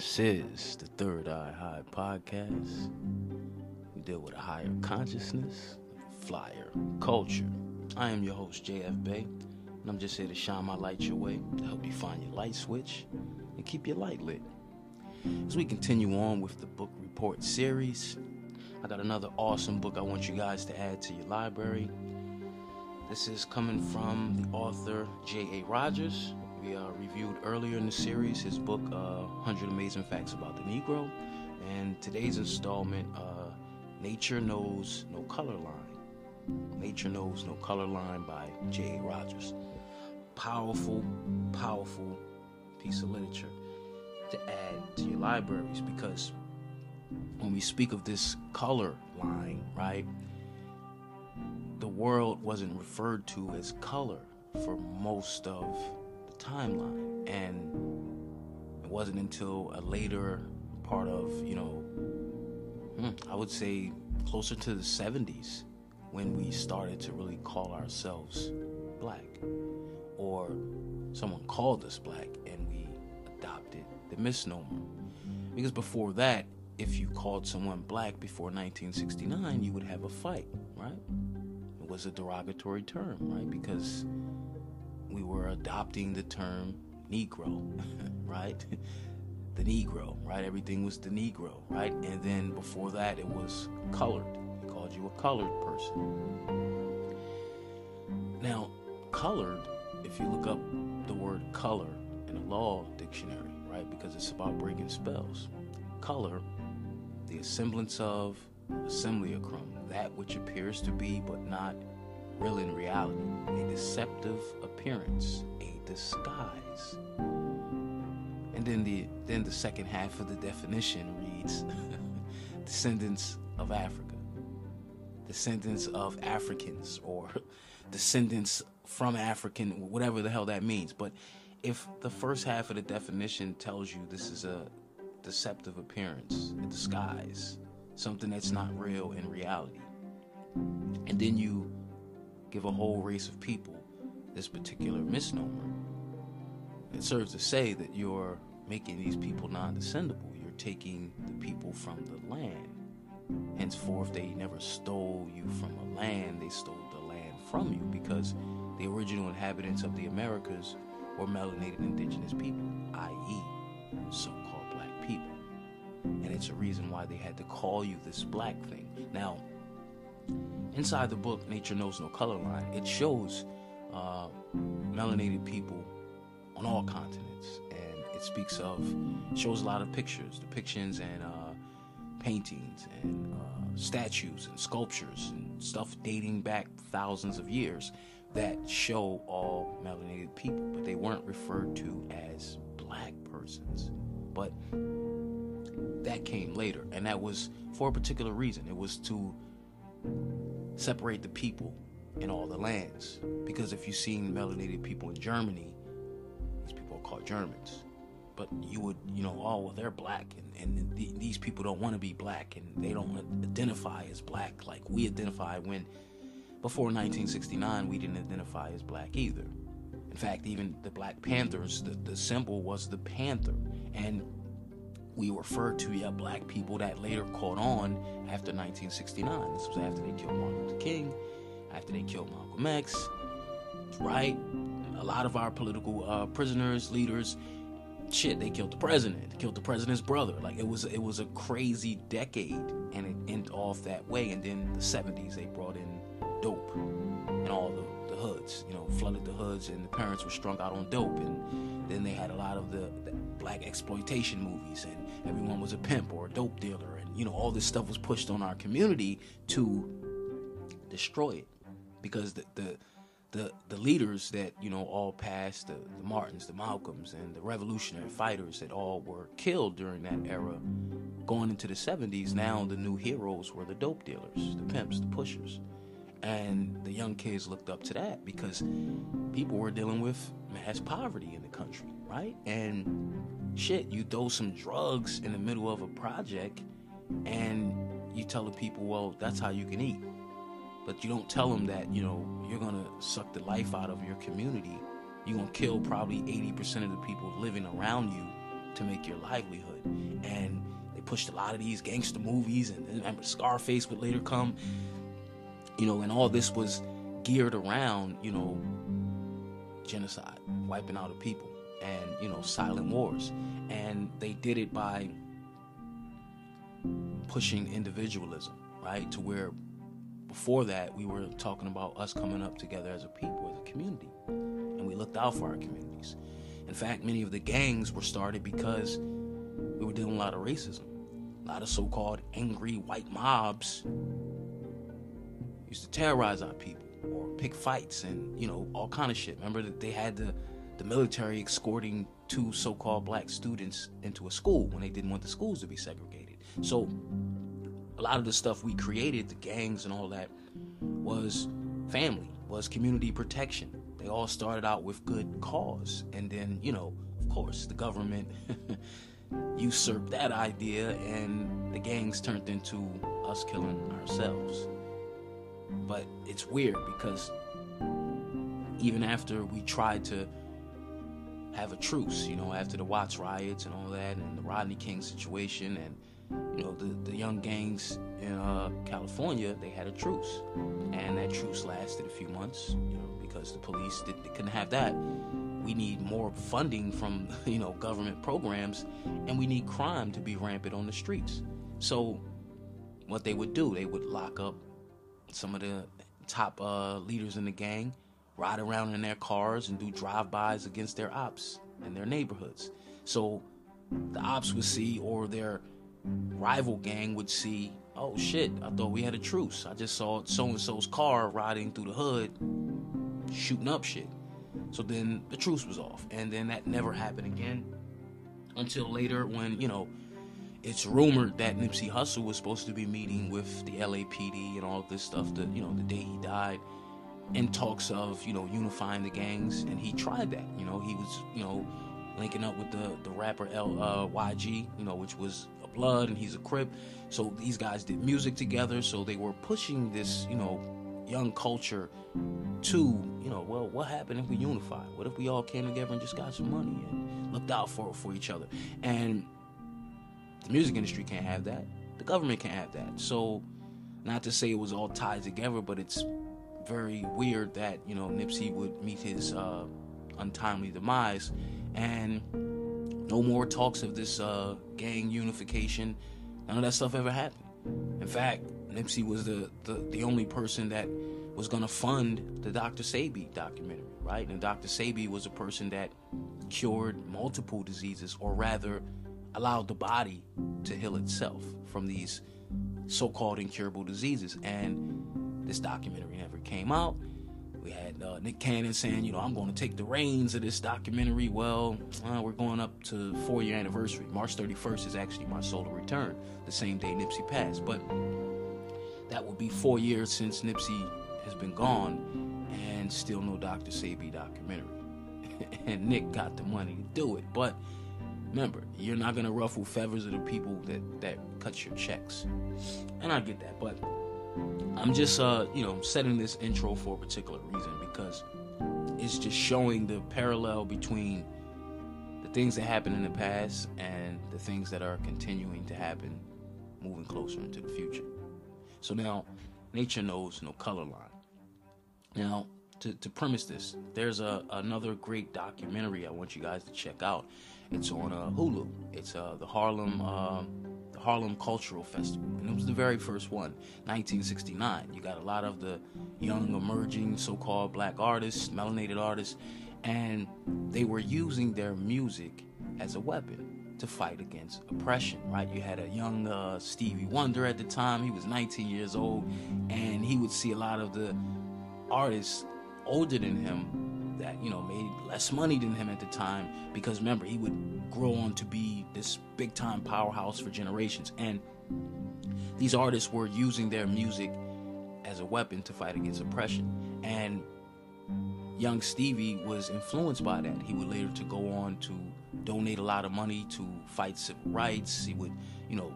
This is the Third Eye High podcast. We deal with a higher consciousness, flyer culture. I am your host, JF Bay, and I'm just here to shine my light your way to help you find your light switch and keep your light lit. As we continue on with the book report series, I got another awesome book I want you guys to add to your library. This is coming from the author J.A. Rogers. We uh, reviewed earlier in the series his book, uh, 100 Amazing Facts About the Negro. And today's installment, uh, Nature Knows No Color Line. Nature Knows No Color Line by J.A. Rogers. Powerful, powerful piece of literature to add to your libraries because when we speak of this color line, right? the world wasn't referred to as color for most of timeline. And it wasn't until a later part of, you know, hmm, I would say closer to the 70s when we started to really call ourselves black. Or someone called us black and we adopted the misnomer. Because before that, if you called someone black before 1969, you would have a fight, right? It was a derogatory term, right? Because we were adopting the term Negro, right? the Negro, right? Everything was the Negro, right? And then before that, it was colored. They called you a colored person. Now, colored, if you look up the word color in a law dictionary, right? Because it's about breaking spells. Color, the semblance of, a simulacrum, that which appears to be but not real in reality, a deceptive appearance, a disguise. And then the then the second half of the definition reads descendants of Africa. Descendants of Africans or descendants from African, whatever the hell that means. But if the first half of the definition tells you this is a deceptive appearance, a disguise, something that's not real in reality. And then you give a whole mm-hmm. race of people this particular misnomer. It serves to say that you're making these people non descendable. You're taking the people from the land. Henceforth, they never stole you from a land, they stole the land from you because the original inhabitants of the Americas were melanated indigenous people, i.e., so called black people. And it's a reason why they had to call you this black thing. Now, inside the book, Nature Knows No Color Line, it shows uh, melanated people on all continents. And it speaks of, shows a lot of pictures, depictions, and uh, paintings, and uh, statues, and sculptures, and stuff dating back thousands of years that show all melanated people, but they weren't referred to as black persons. But that came later, and that was for a particular reason. It was to separate the people in all the lands. Because if you've seen melanated people in Germany, these people are called Germans. But you would, you know, oh, well, they're black, and, and th- these people don't want to be black, and they don't identify as black like we identify when, before 1969, we didn't identify as black either. In fact, even the Black Panthers, the, the symbol was the panther. And we referred to yeah black people that later caught on after 1969. This was after they killed Martin Luther King, after they killed Malcolm X, right? A lot of our political uh, prisoners, leaders, shit, they killed the president, they killed the president's brother. Like it was, it was a crazy decade, and it ended off that way. And then the 70s, they brought in dope and all the, the hoods, you know, flooded the hoods, and the parents were strung out on dope, and then they had a lot of the, the black exploitation movies, and everyone was a pimp or a dope dealer, and you know all this stuff was pushed on our community to destroy it, because the the the, the leaders that you know all passed the, the Martins, the Malcolms, and the revolutionary fighters that all were killed during that era, going into the 70s. Now the new heroes were the dope dealers, the pimps, the pushers, and the young kids looked up to that because people were dealing with mass poverty in the country, right? And shit, you throw some drugs in the middle of a project and you tell the people, well, that's how you can eat. But you don't tell them that, you know, you're going to suck the life out of your community. You're going to kill probably 80% of the people living around you to make your livelihood. And they pushed a lot of these gangster movies, and remember Scarface would later come. You know, and all this was geared around, you know, genocide, wiping out of people, and you know, silent wars. And they did it by pushing individualism, right? To where before that we were talking about us coming up together as a people, as a community, and we looked out for our communities. In fact, many of the gangs were started because we were dealing a lot of racism. A lot of so-called angry white mobs used to terrorize our people or pick fights and you know all kind of shit. Remember that they had the the military escorting two so-called black students into a school when they didn't want the schools to be segregated. So a lot of the stuff we created, the gangs and all that, was family, was community protection. They all started out with good cause, and then you know, of course, the government usurped that idea, and the gangs turned into us killing ourselves. But it's weird because even after we tried to have a truce, you know, after the Watts riots and all that, and the Rodney King situation, and you know, the, the young gangs in uh, California, they had a truce, and that truce lasted a few months, you know, because the police did, couldn't have that. We need more funding from you know government programs, and we need crime to be rampant on the streets. So, what they would do, they would lock up some of the top uh, leaders in the gang, ride around in their cars and do drive-bys against their ops in their neighborhoods. So the ops would see, or their rival gang would see, oh shit, I thought we had a truce. I just saw so and so's car riding through the hood, shooting up shit. So then the truce was off, and then that never happened again until later when you know it's rumored that Nipsey Hussle was supposed to be meeting with the LAPD and all this stuff. The you know the day he died, in talks of you know unifying the gangs, and he tried that. You know he was you know linking up with the the rapper L uh, YG, you know which was a Blood and he's a Crip. So these guys did music together. So they were pushing this you know young culture to you know well what happened if we unified? What if we all came together and just got some money and looked out for for each other and music industry can't have that. The government can't have that. So, not to say it was all tied together, but it's very weird that you know Nipsey would meet his uh, untimely demise, and no more talks of this uh, gang unification. None of that stuff ever happened. In fact, Nipsey was the, the, the only person that was going to fund the Dr. Sebi documentary, right? And Dr. Sebi was a person that cured multiple diseases, or rather, allowed the body to heal itself from these so-called incurable diseases. And this documentary never came out. We had uh, Nick Cannon saying, you know, I'm going to take the reins of this documentary. Well, uh, we're going up to four-year anniversary. March 31st is actually my solar return, the same day Nipsey passed. But that would be four years since Nipsey has been gone, and still no Dr. Sebi documentary. and Nick got the money to do it, but Remember, you're not gonna ruffle feathers of the people that that cut your checks, and I get that. But I'm just uh you know setting this intro for a particular reason because it's just showing the parallel between the things that happened in the past and the things that are continuing to happen moving closer into the future. So now, nature knows no color line. Now, to, to premise this, there's a another great documentary I want you guys to check out. It's on uh, Hulu. It's uh, the Harlem uh, the Harlem Cultural Festival, and it was the very first one, 1969. You got a lot of the young emerging so-called black artists, melanated artists, and they were using their music as a weapon to fight against oppression, right? You had a young uh, Stevie Wonder at the time. He was 19 years old, and he would see a lot of the artists older than him that you know made less money than him at the time because remember he would grow on to be this big time powerhouse for generations. And these artists were using their music as a weapon to fight against oppression. And young Stevie was influenced by that. He would later to go on to donate a lot of money to fight civil rights. He would you know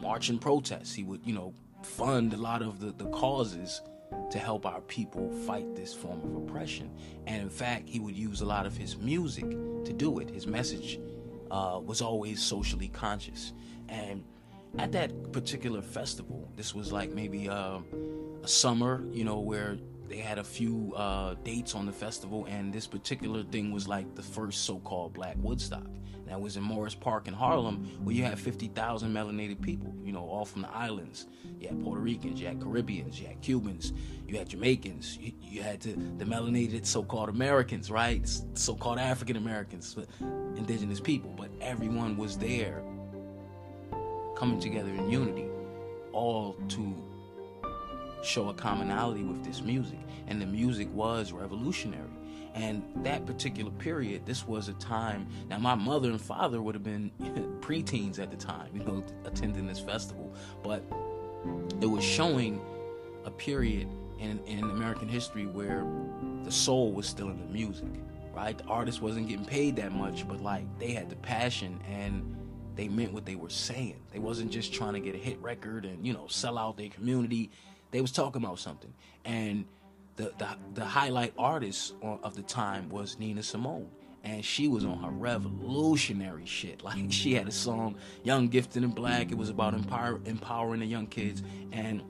march and protest he would you know fund a lot of the, the causes to help our people fight this form of oppression. And in fact, he would use a lot of his music to do it. His message uh, was always socially conscious. And at that particular festival, this was like maybe uh, a summer, you know, where they had a few uh, dates on the festival, and this particular thing was like the first so-called Black Woodstock. That was in Morris Park in Harlem, where you had 50,000 melanated people, you know, all from the islands. You had Puerto Ricans, you had Caribbeans, you had Cubans, you had Jamaicans, you, you had to, the melanated so-called Americans, right? So-called African Americans, indigenous people, but everyone was there, coming together in unity, all to show a commonality with this music. And the music was revolutionary. And that particular period, this was a time. Now, my mother and father would have been preteens at the time, you know, attending this festival. But it was showing a period in, in American history where the soul was still in the music, right? The artist wasn't getting paid that much, but like they had the passion and they meant what they were saying. They wasn't just trying to get a hit record and you know sell out their community. They was talking about something. And the the, the highlight artist of the time was Nina Simone. And she was on her revolutionary shit. Like she had a song, Young, Gifted, and Black. It was about empower, empowering the young kids. And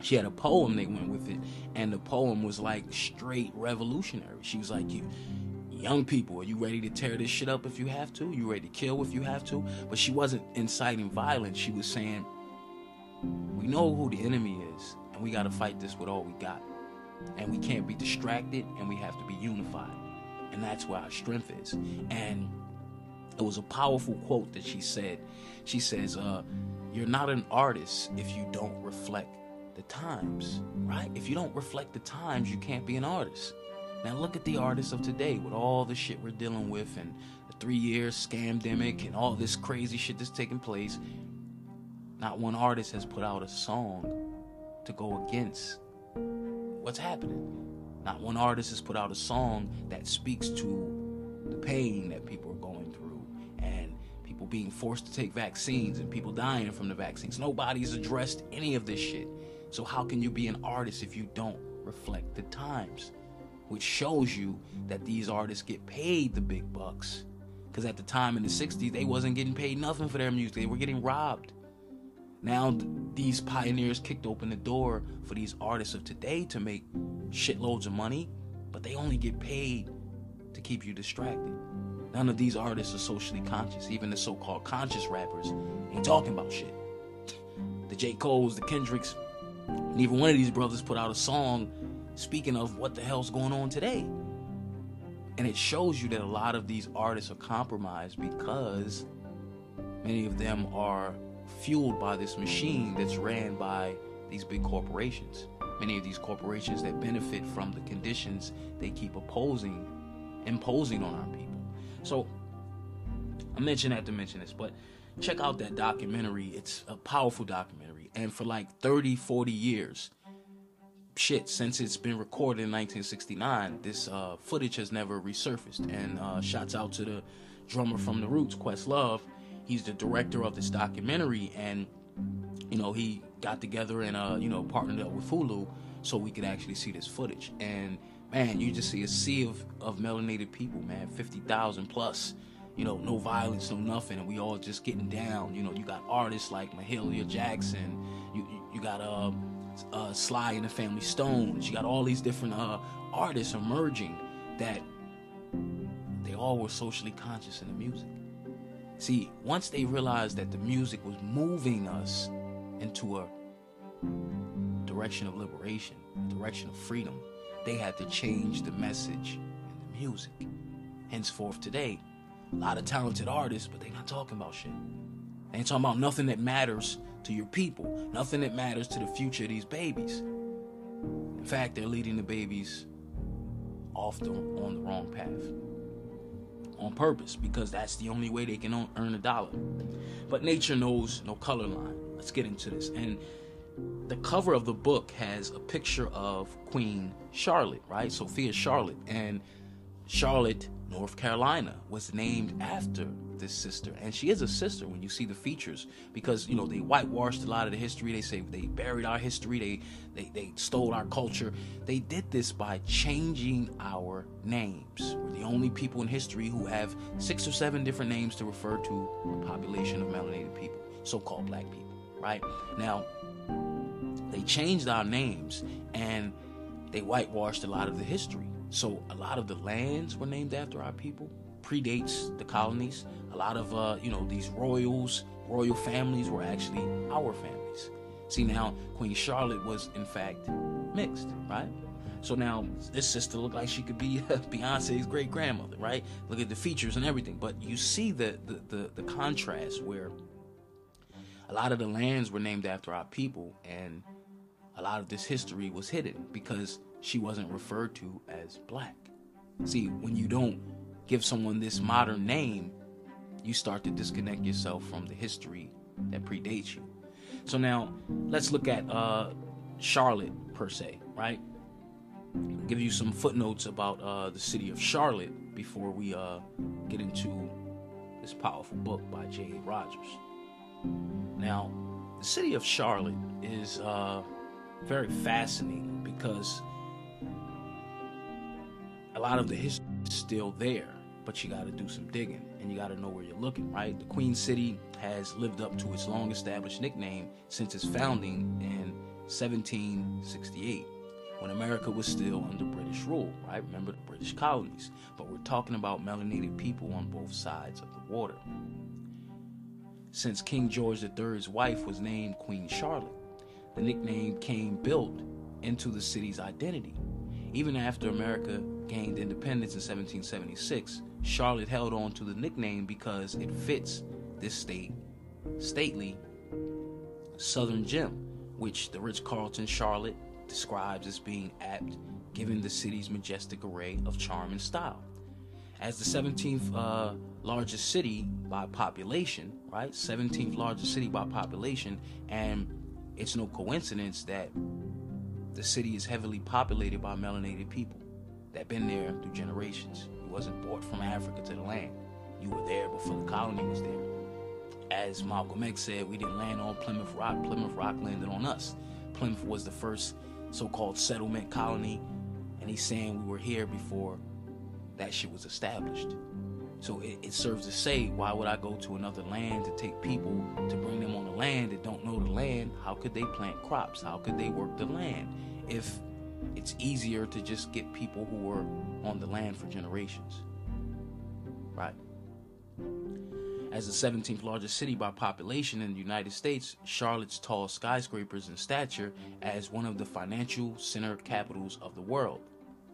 she had a poem that went with it. And the poem was like straight revolutionary. She was like, You young people, are you ready to tear this shit up if you have to? You ready to kill if you have to? But she wasn't inciting violence. She was saying, we know who the enemy is, and we got to fight this with all we got. And we can't be distracted, and we have to be unified. And that's where our strength is. And it was a powerful quote that she said. She says, uh, You're not an artist if you don't reflect the times, right? If you don't reflect the times, you can't be an artist. Now look at the artists of today with all the shit we're dealing with and the three year scamdemic and all this crazy shit that's taking place. Not one artist has put out a song to go against what's happening. Not one artist has put out a song that speaks to the pain that people are going through and people being forced to take vaccines and people dying from the vaccines. Nobody's addressed any of this shit. So, how can you be an artist if you don't reflect the times? Which shows you that these artists get paid the big bucks. Because at the time in the 60s, they wasn't getting paid nothing for their music, they were getting robbed. Now these pioneers kicked open the door for these artists of today to make shitloads of money, but they only get paid to keep you distracted. None of these artists are socially conscious. Even the so-called conscious rappers ain't talking about shit. The J. Cole's, the Kendricks, neither one of these brothers put out a song speaking of what the hell's going on today. And it shows you that a lot of these artists are compromised because many of them are fueled by this machine that's ran by these big corporations. Many of these corporations that benefit from the conditions they keep opposing, imposing on our people. So I mentioned that to mention this, but check out that documentary. It's a powerful documentary. And for like 30, 40 years, shit, since it's been recorded in 1969, this uh, footage has never resurfaced. And uh, shouts out to the drummer from the Roots, Questlove he's the director of this documentary, and you know he got together and uh, you know partnered up with Hulu so we could actually see this footage. And man, you just see a sea of, of melanated people, man, fifty thousand plus. You know, no violence, no nothing, and we all just getting down. You know, you got artists like Mahalia Jackson. You you, got uh, uh, Sly and the Family Stones. You got all these different uh, artists emerging that they all were socially conscious in the music. See, once they realized that the music was moving us into a direction of liberation, a direction of freedom, they had to change the message and the music. Henceforth, today, a lot of talented artists, but they're not talking about shit. They ain't talking about nothing that matters to your people, nothing that matters to the future of these babies. In fact, they're leading the babies off the, on the wrong path on purpose because that's the only way they can earn a dollar. But nature knows no color line. Let's get into this. And the cover of the book has a picture of Queen Charlotte, right? Sophia Charlotte. And Charlotte, North Carolina, was named after this sister, and she is a sister when you see the features because you know they whitewashed a lot of the history. They say they buried our history. They they they stole our culture. They did this by changing our names. We're the only people in history who have six or seven different names to refer to a population of melanated people, so-called black people. Right now, they changed our names and they whitewashed a lot of the history. So a lot of the lands were named after our people predates the colonies. A lot of uh, you know these royals, royal families were actually our families. See now, Queen Charlotte was in fact mixed, right? So now this sister looked like she could be Beyonce's great grandmother, right? Look at the features and everything, but you see the, the the the contrast where a lot of the lands were named after our people, and a lot of this history was hidden because she wasn't referred to as black. See, when you don't give someone this modern name, you start to disconnect yourself from the history that predates you. So now let's look at uh, Charlotte per se, right? I'll give you some footnotes about uh, the city of Charlotte before we uh, get into this powerful book by J. Rogers. Now, the city of Charlotte is uh, very fascinating because a lot of the history is still there but you got to do some digging and you got to know where you're looking, right? The Queen City has lived up to its long established nickname since its founding in 1768 when America was still under British rule, right? Remember the British colonies. But we're talking about melanated people on both sides of the water. Since King George III's wife was named Queen Charlotte, the nickname came built into the city's identity. Even after America gained independence in 1776, Charlotte held on to the nickname because it fits this state, stately Southern gem, which the Ritz Carlton Charlotte describes as being apt, given the city's majestic array of charm and style. As the 17th uh, largest city by population, right? 17th largest city by population, and it's no coincidence that the city is heavily populated by melanated people that have been there through generations. Wasn't brought from Africa to the land. You were there before the colony was there. As Malcolm X said, we didn't land on Plymouth Rock. Plymouth Rock landed on us. Plymouth was the first so-called settlement colony, and he's saying we were here before that shit was established. So it, it, serves to say, why would I go to another land to take people to bring them on the land that don't know the land? How could they plant crops? How could they work the land? If it's easier to just get people who were on the land for generations. Right? As the 17th largest city by population in the United States, Charlotte's tall skyscrapers in stature as one of the financial center capitals of the world,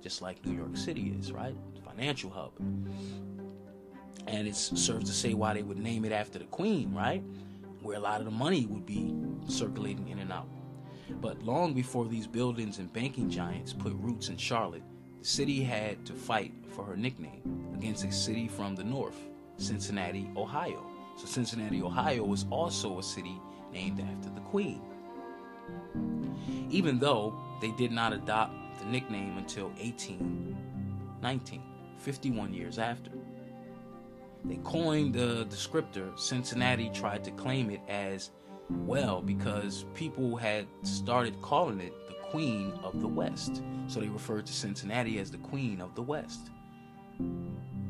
just like New York City is, right? Financial hub. And it serves to say why they would name it after the Queen, right? Where a lot of the money would be circulating in and out. But long before these buildings and banking giants put roots in Charlotte, the city had to fight for her nickname against a city from the north, Cincinnati, Ohio. So Cincinnati, Ohio was also a city named after the Queen. Even though they did not adopt the nickname until 1819, 51 years after. They coined the descriptor. Cincinnati tried to claim it as well because people had started calling it the Queen of the West. So they referred to Cincinnati as the Queen of the West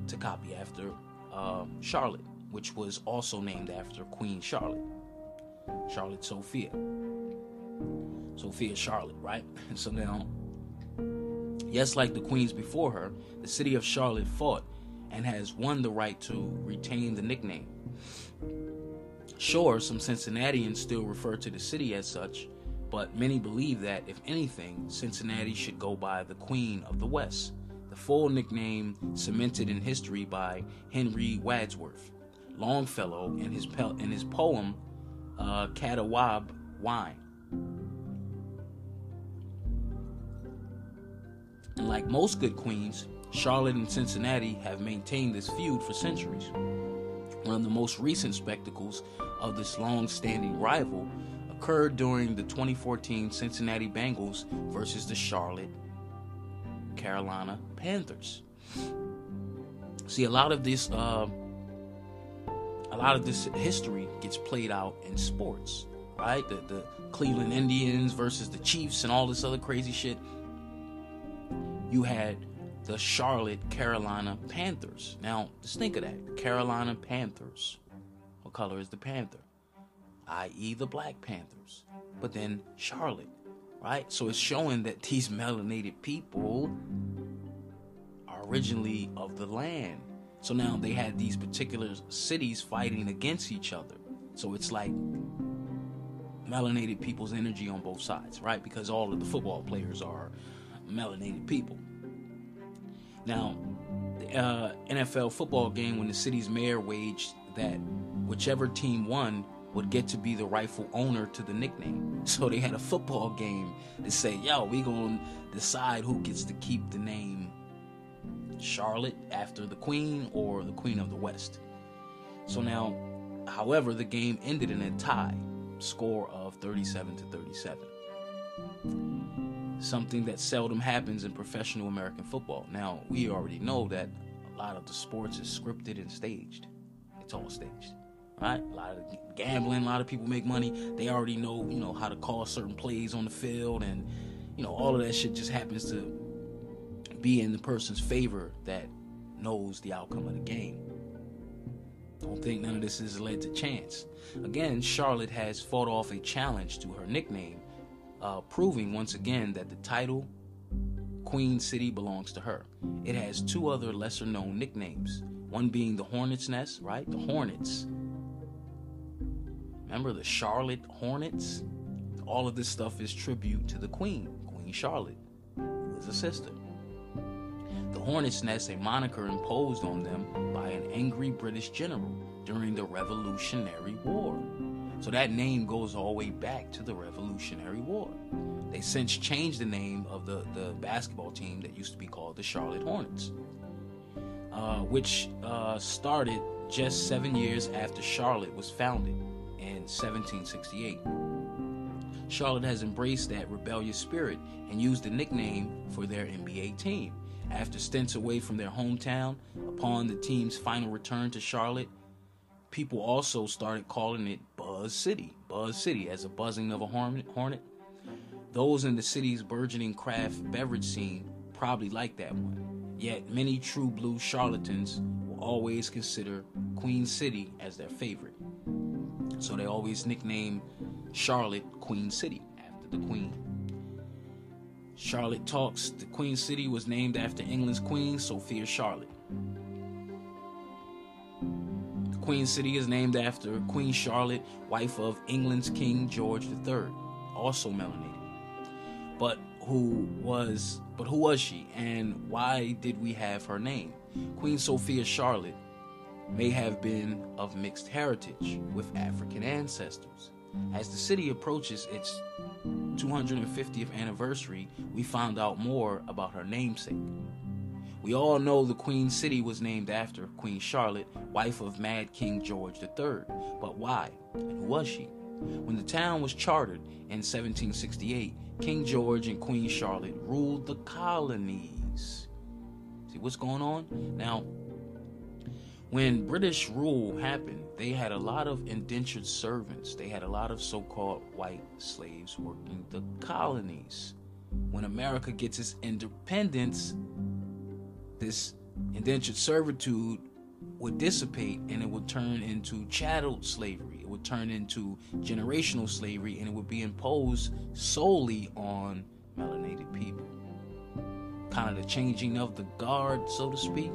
to copy after um, Charlotte, which was also named after Queen Charlotte, Charlotte Sophia. Sophia Charlotte, right? So now, yes, like the queens before her, the city of Charlotte fought and has won the right to retain the nickname. Sure, some Cincinnatians still refer to the city as such, but many believe that, if anything, Cincinnati should go by the Queen of the West, the full nickname cemented in history by Henry Wadsworth Longfellow in his, pe- in his poem uh, Catawba Wine. And like most good queens, Charlotte and Cincinnati have maintained this feud for centuries. One of the most recent spectacles of this long standing rival occurred during the 2014 Cincinnati Bengals versus the Charlotte Carolina Panthers. See, a lot of this uh, a lot of this history gets played out in sports, right? The, the Cleveland Indians versus the Chiefs and all this other crazy shit. You had the Charlotte Carolina Panthers. Now, just think of that. Carolina Panthers. What color is the panther? I.e., the Black Panthers. But then Charlotte, right? So it's showing that these melanated people are originally of the land. So now they had these particular cities fighting against each other. So it's like melanated people's energy on both sides, right? Because all of the football players are melanated people. Now, the uh, NFL football game, when the city's mayor waged that whichever team won would get to be the rightful owner to the nickname. So they had a football game to say, yo, we gonna decide who gets to keep the name Charlotte after the Queen or the Queen of the West. So now, however, the game ended in a tie, score of 37 to 37 something that seldom happens in professional American football. Now, we already know that a lot of the sports is scripted and staged. It's all staged. Right? A lot of gambling, a lot of people make money. They already know, you know, how to call certain plays on the field and you know, all of that shit just happens to be in the person's favor that knows the outcome of the game. Don't think none of this is led to chance. Again, Charlotte has fought off a challenge to her nickname uh, proving once again that the title Queen City belongs to her. It has two other lesser known nicknames, one being the Hornet's Nest, right? The Hornets. Remember the Charlotte Hornets? All of this stuff is tribute to the Queen, Queen Charlotte, who is a sister. The Hornet's Nest, a moniker imposed on them by an angry British general during the Revolutionary War. So that name goes all the way back to the Revolutionary War. They since changed the name of the, the basketball team that used to be called the Charlotte Hornets, uh, which uh, started just seven years after Charlotte was founded in 1768. Charlotte has embraced that rebellious spirit and used the nickname for their NBA team. After stints away from their hometown, upon the team's final return to Charlotte, people also started calling it Buzz City. Buzz City as a buzzing of a hornet. Those in the city's burgeoning craft beverage scene probably like that one. Yet many true blue Charlotteans will always consider Queen City as their favorite. So they always nickname Charlotte Queen City after the Queen. Charlotte Talks, the Queen City was named after England's Queen, Sophia Charlotte. Queen City is named after Queen Charlotte, wife of England's King George III, also melanated. But who was but who was she and why did we have her name? Queen Sophia Charlotte may have been of mixed heritage with African ancestors. As the city approaches its 250th anniversary, we found out more about her namesake. We all know the Queen City was named after Queen Charlotte, wife of Mad King George III. But why? And who was she? When the town was chartered in 1768, King George and Queen Charlotte ruled the colonies. See what's going on? Now, when British rule happened, they had a lot of indentured servants. They had a lot of so called white slaves working the colonies. When America gets its independence, this indentured servitude would dissipate and it would turn into chattel slavery. It would turn into generational slavery and it would be imposed solely on melanated people. Kind of the changing of the guard, so to speak.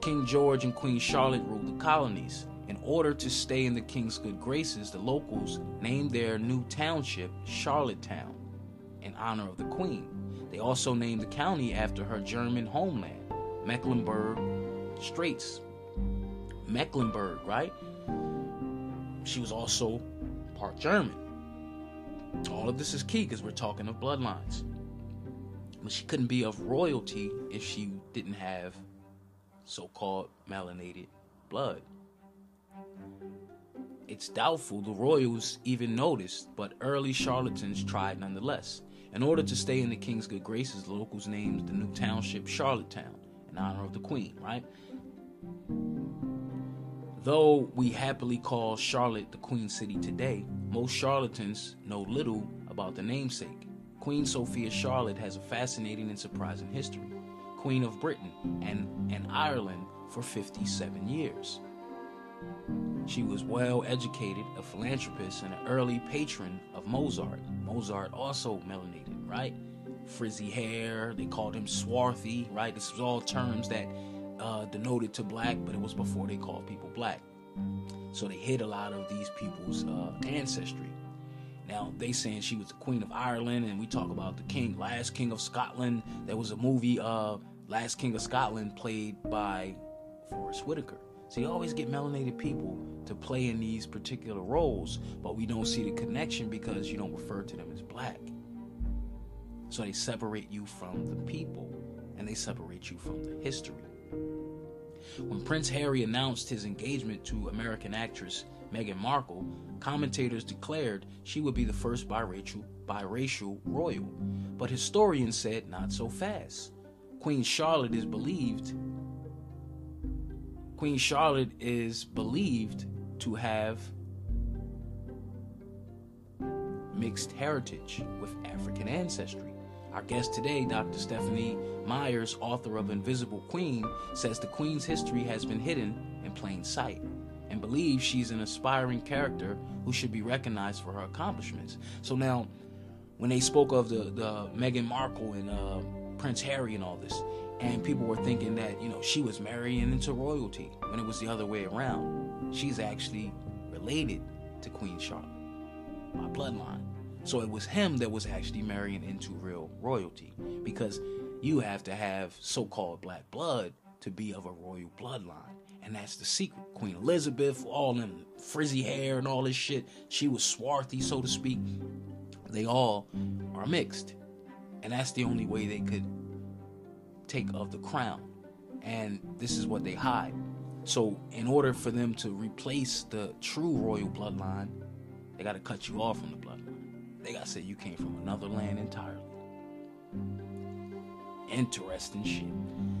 King George and Queen Charlotte ruled the colonies. In order to stay in the king's good graces, the locals named their new township Charlottetown in honor of the queen. They also named the county after her German homeland, Mecklenburg Straits. Mecklenburg, right? She was also part German. All of this is key because we're talking of bloodlines. But she couldn't be of royalty if she didn't have so called melanated blood. It's doubtful the royals even noticed, but early Charlotteans tried nonetheless. In order to stay in the king's good graces, the locals named the new township Charlottetown in honor of the queen, right? Though we happily call Charlotte the Queen City today, most Charlotteans know little about the namesake. Queen Sophia Charlotte has a fascinating and surprising history. Queen of Britain and, and Ireland for 57 years. She was well educated, a philanthropist, and an early patron of Mozart. Mozart also melanated, right? Frizzy hair, they called him swarthy, right? This was all terms that uh, denoted to black, but it was before they called people black. So they hid a lot of these people's uh, ancestry. Now they saying she was the Queen of Ireland, and we talk about the King, last King of Scotland. There was a movie, uh, Last King of Scotland, played by Forest Whitaker. So you always get melanated people to play in these particular roles, but we don't see the connection because you don't refer to them as black. So they separate you from the people and they separate you from the history. When Prince Harry announced his engagement to American actress Meghan Markle, commentators declared she would be the first biracial, biracial royal. But historians said not so fast. Queen Charlotte is believed Queen Charlotte is believed to have mixed heritage with African ancestry. Our guest today, Dr. Stephanie Myers, author of Invisible Queen, says the Queen's history has been hidden in plain sight and believes she's an aspiring character who should be recognized for her accomplishments. So now, when they spoke of the, the Meghan Markle and uh, Prince Harry and all this, and people were thinking that you know she was marrying into royalty when it was the other way around. She's actually related to Queen Charlotte by bloodline. So it was him that was actually marrying into real royalty because you have to have so-called black blood to be of a royal bloodline. And that's the secret. Queen Elizabeth, all them frizzy hair and all this shit, she was swarthy, so to speak. They all are mixed. And that's the only way they could take of the crown. And this is what they hide. So, in order for them to replace the true royal bloodline, they got to cut you off from the bloodline. They got to say you came from another land entirely. Interesting shit.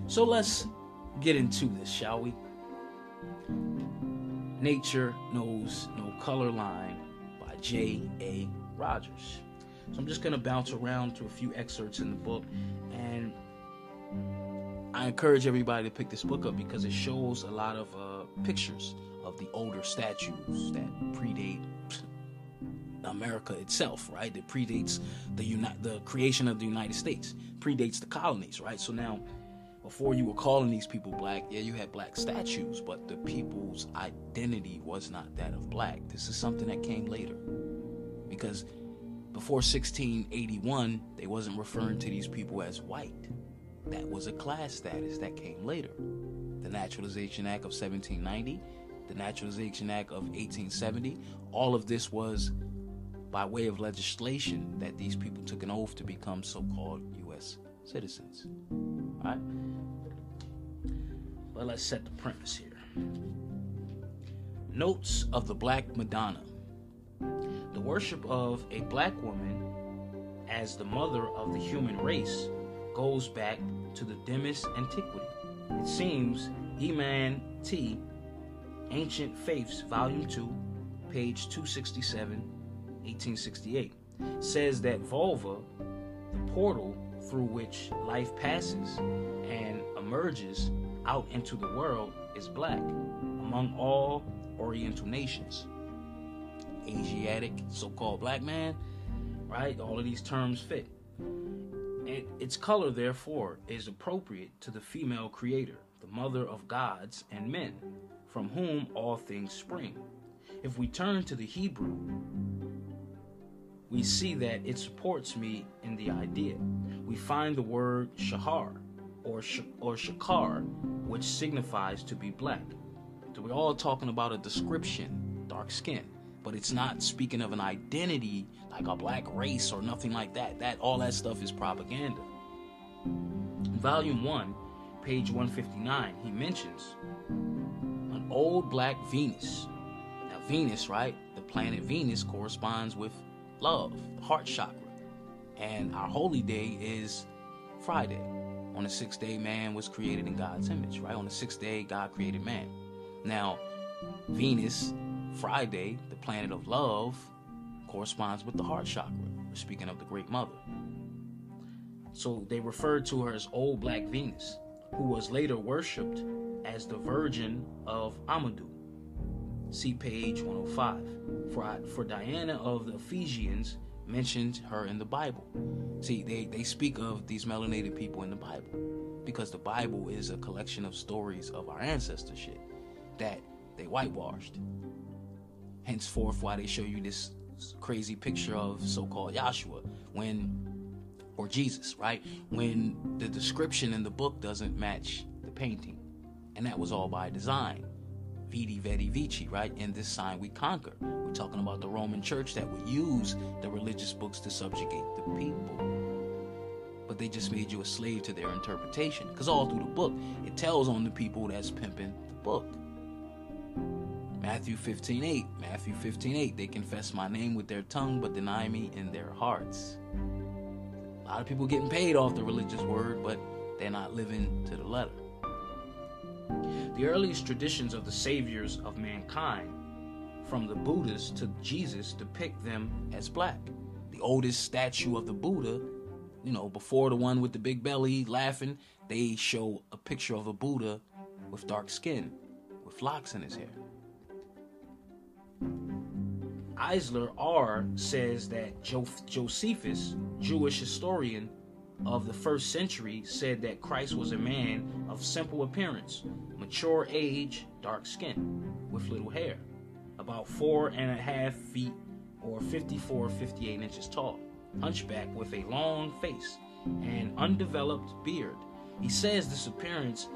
So, let's get into this, shall we? Nature Knows No Color Line by J.A. Rogers. So, I'm just going to bounce around to a few excerpts in the book and I encourage everybody to pick this book up because it shows a lot of uh, pictures of the older statues that predate America itself, right? It predates the uni- the creation of the United States, predates the colonies, right? So now, before you were calling these people black, yeah, you had black statues, but the people's identity was not that of black. This is something that came later, because before 1681, they wasn't referring to these people as white that was a class status that came later. The Naturalization Act of 1790, the Naturalization Act of 1870, all of this was by way of legislation that these people took an oath to become so called U.S. citizens. All right? But let's set the premise here. Notes of the Black Madonna. The worship of a black woman as the mother of the human race goes back to the dimmest antiquity. It seems Inman T, Ancient Faiths, Volume 2, page 267, 1868, says that vulva, the portal through which life passes and emerges out into the world, is black among all Oriental nations. Asiatic, so called black man, right? All of these terms fit. And its color, therefore, is appropriate to the female creator, the mother of gods and men, from whom all things spring. If we turn to the Hebrew, we see that it supports me in the idea. We find the word shahar or, sh- or shakar, which signifies to be black. So we're all talking about a description, dark skin but it's not speaking of an identity like a black race or nothing like that. That all that stuff is propaganda. In volume 1, page 159, he mentions an old black Venus. Now Venus, right? The planet Venus corresponds with love, heart chakra. And our holy day is Friday. On the sixth day, man was created in God's image, right? On the sixth day, God created man. Now, Venus, Friday, the planet of love, corresponds with the heart chakra. We're speaking of the Great Mother. So they referred to her as Old Black Venus, who was later worshipped as the Virgin of Amadou. See page 105. For, for Diana of the Ephesians mentioned her in the Bible. See, they, they speak of these melanated people in the Bible because the Bible is a collection of stories of our ancestor shit that they whitewashed. Henceforth, why they show you this crazy picture of so-called Joshua when or Jesus, right? When the description in the book doesn't match the painting. And that was all by design. Vidi Vidi Vici, right? In this sign we conquer. We're talking about the Roman church that would use the religious books to subjugate the people. But they just made you a slave to their interpretation. Because all through the book, it tells on the people that's pimping the book. Matthew 15 8. Matthew 15 8. They confess my name with their tongue, but deny me in their hearts. A lot of people getting paid off the religious word, but they're not living to the letter. The earliest traditions of the saviors of mankind, from the Buddhas to Jesus, depict them as black. The oldest statue of the Buddha, you know, before the one with the big belly laughing, they show a picture of a Buddha with dark skin, with locks in his hair. Eisler R says that Josephus, Jewish historian of the first century, said that Christ was a man of simple appearance, mature age, dark skin, with little hair, about four and a half feet or 54 58 inches tall, hunchback with a long face and undeveloped beard. He says this appearance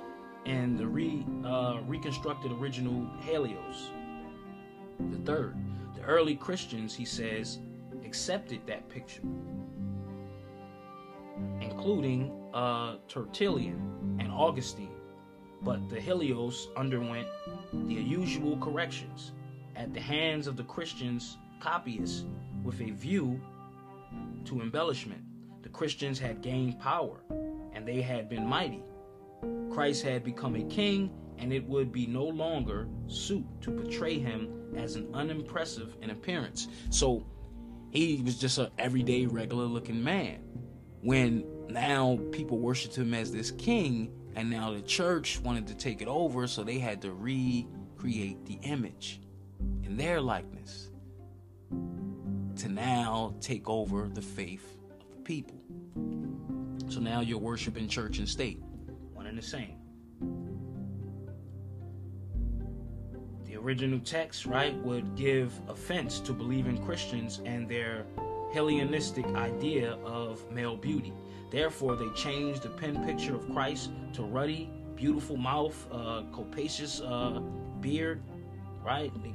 in the re, uh, reconstructed original Halosis. The third, the early Christians, he says, accepted that picture, including uh, Tertullian and Augustine. But the Halosis underwent the usual corrections at the hands of the Christians' copyists with a view to embellishment. The Christians had gained power and they had been mighty. Christ had become a king, and it would be no longer suit to portray him as an unimpressive in appearance. So he was just an everyday, regular looking man. When now people worshiped him as this king, and now the church wanted to take it over, so they had to recreate the image in their likeness to now take over the faith of the people. So now you're worshiping church and state, one and the same. The original text, right, would give offense to believing Christians and their Hellenistic idea of male beauty. Therefore, they changed the pen picture of Christ to ruddy, beautiful mouth, uh, capacious uh, beard, right? The,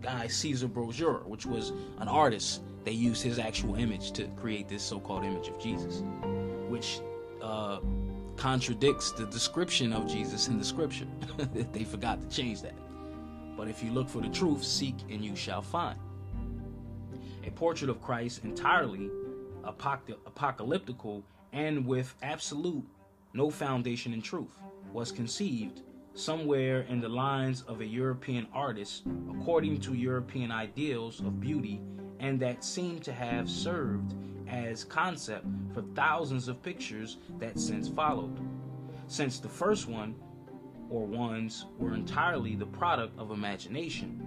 guy Caesar Borgia, which was an artist, they used his actual image to create this so-called image of Jesus, which uh, contradicts the description of Jesus in the scripture. they forgot to change that. But if you look for the truth, seek and you shall find. A portrait of Christ entirely apocalyptical and with absolute no foundation in truth was conceived somewhere in the lines of a European artist according to European ideals of beauty and that seemed to have served as concept for thousands of pictures that since followed. Since the first one or ones were entirely the product of imagination,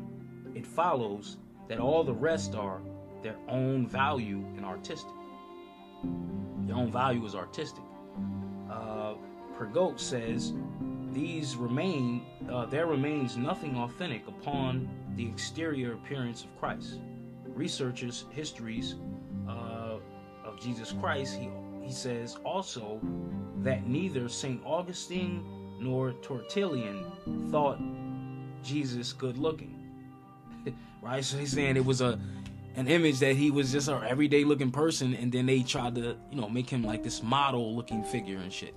it follows that all the rest are their own value in artistic. Their own value is artistic. Uh, Pergot says these remain, uh, there remains nothing authentic upon the exterior appearance of Christ. Researchers' histories uh, of Jesus Christ, he, he says also that neither St. Augustine nor Tertullian thought Jesus good looking. right? So he's saying it was a an image that he was just an everyday looking person, and then they tried to, you know, make him like this model looking figure and shit.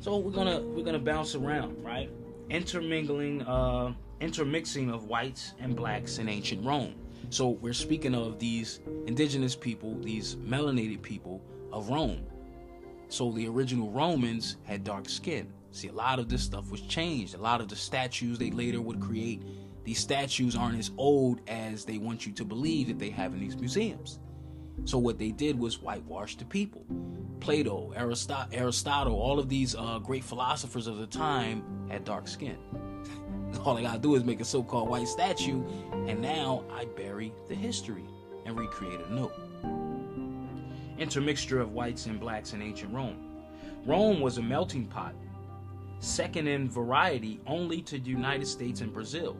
So we're gonna we're gonna bounce around, right? Intermingling, uh, intermixing of whites and blacks in ancient Rome. So we're speaking of these indigenous people, these melanated people of Rome. So the original Romans had dark skin. See, a lot of this stuff was changed. A lot of the statues they later would create, these statues aren't as old as they want you to believe that they have in these museums. So what they did was whitewash the people. Plato, Aristotle, all of these uh, great philosophers of the time had dark skin. All I gotta do is make a so-called white statue, and now I bury the history and recreate a new. Intermixture of whites and blacks in ancient Rome. Rome was a melting pot, second in variety only to the United States and Brazil.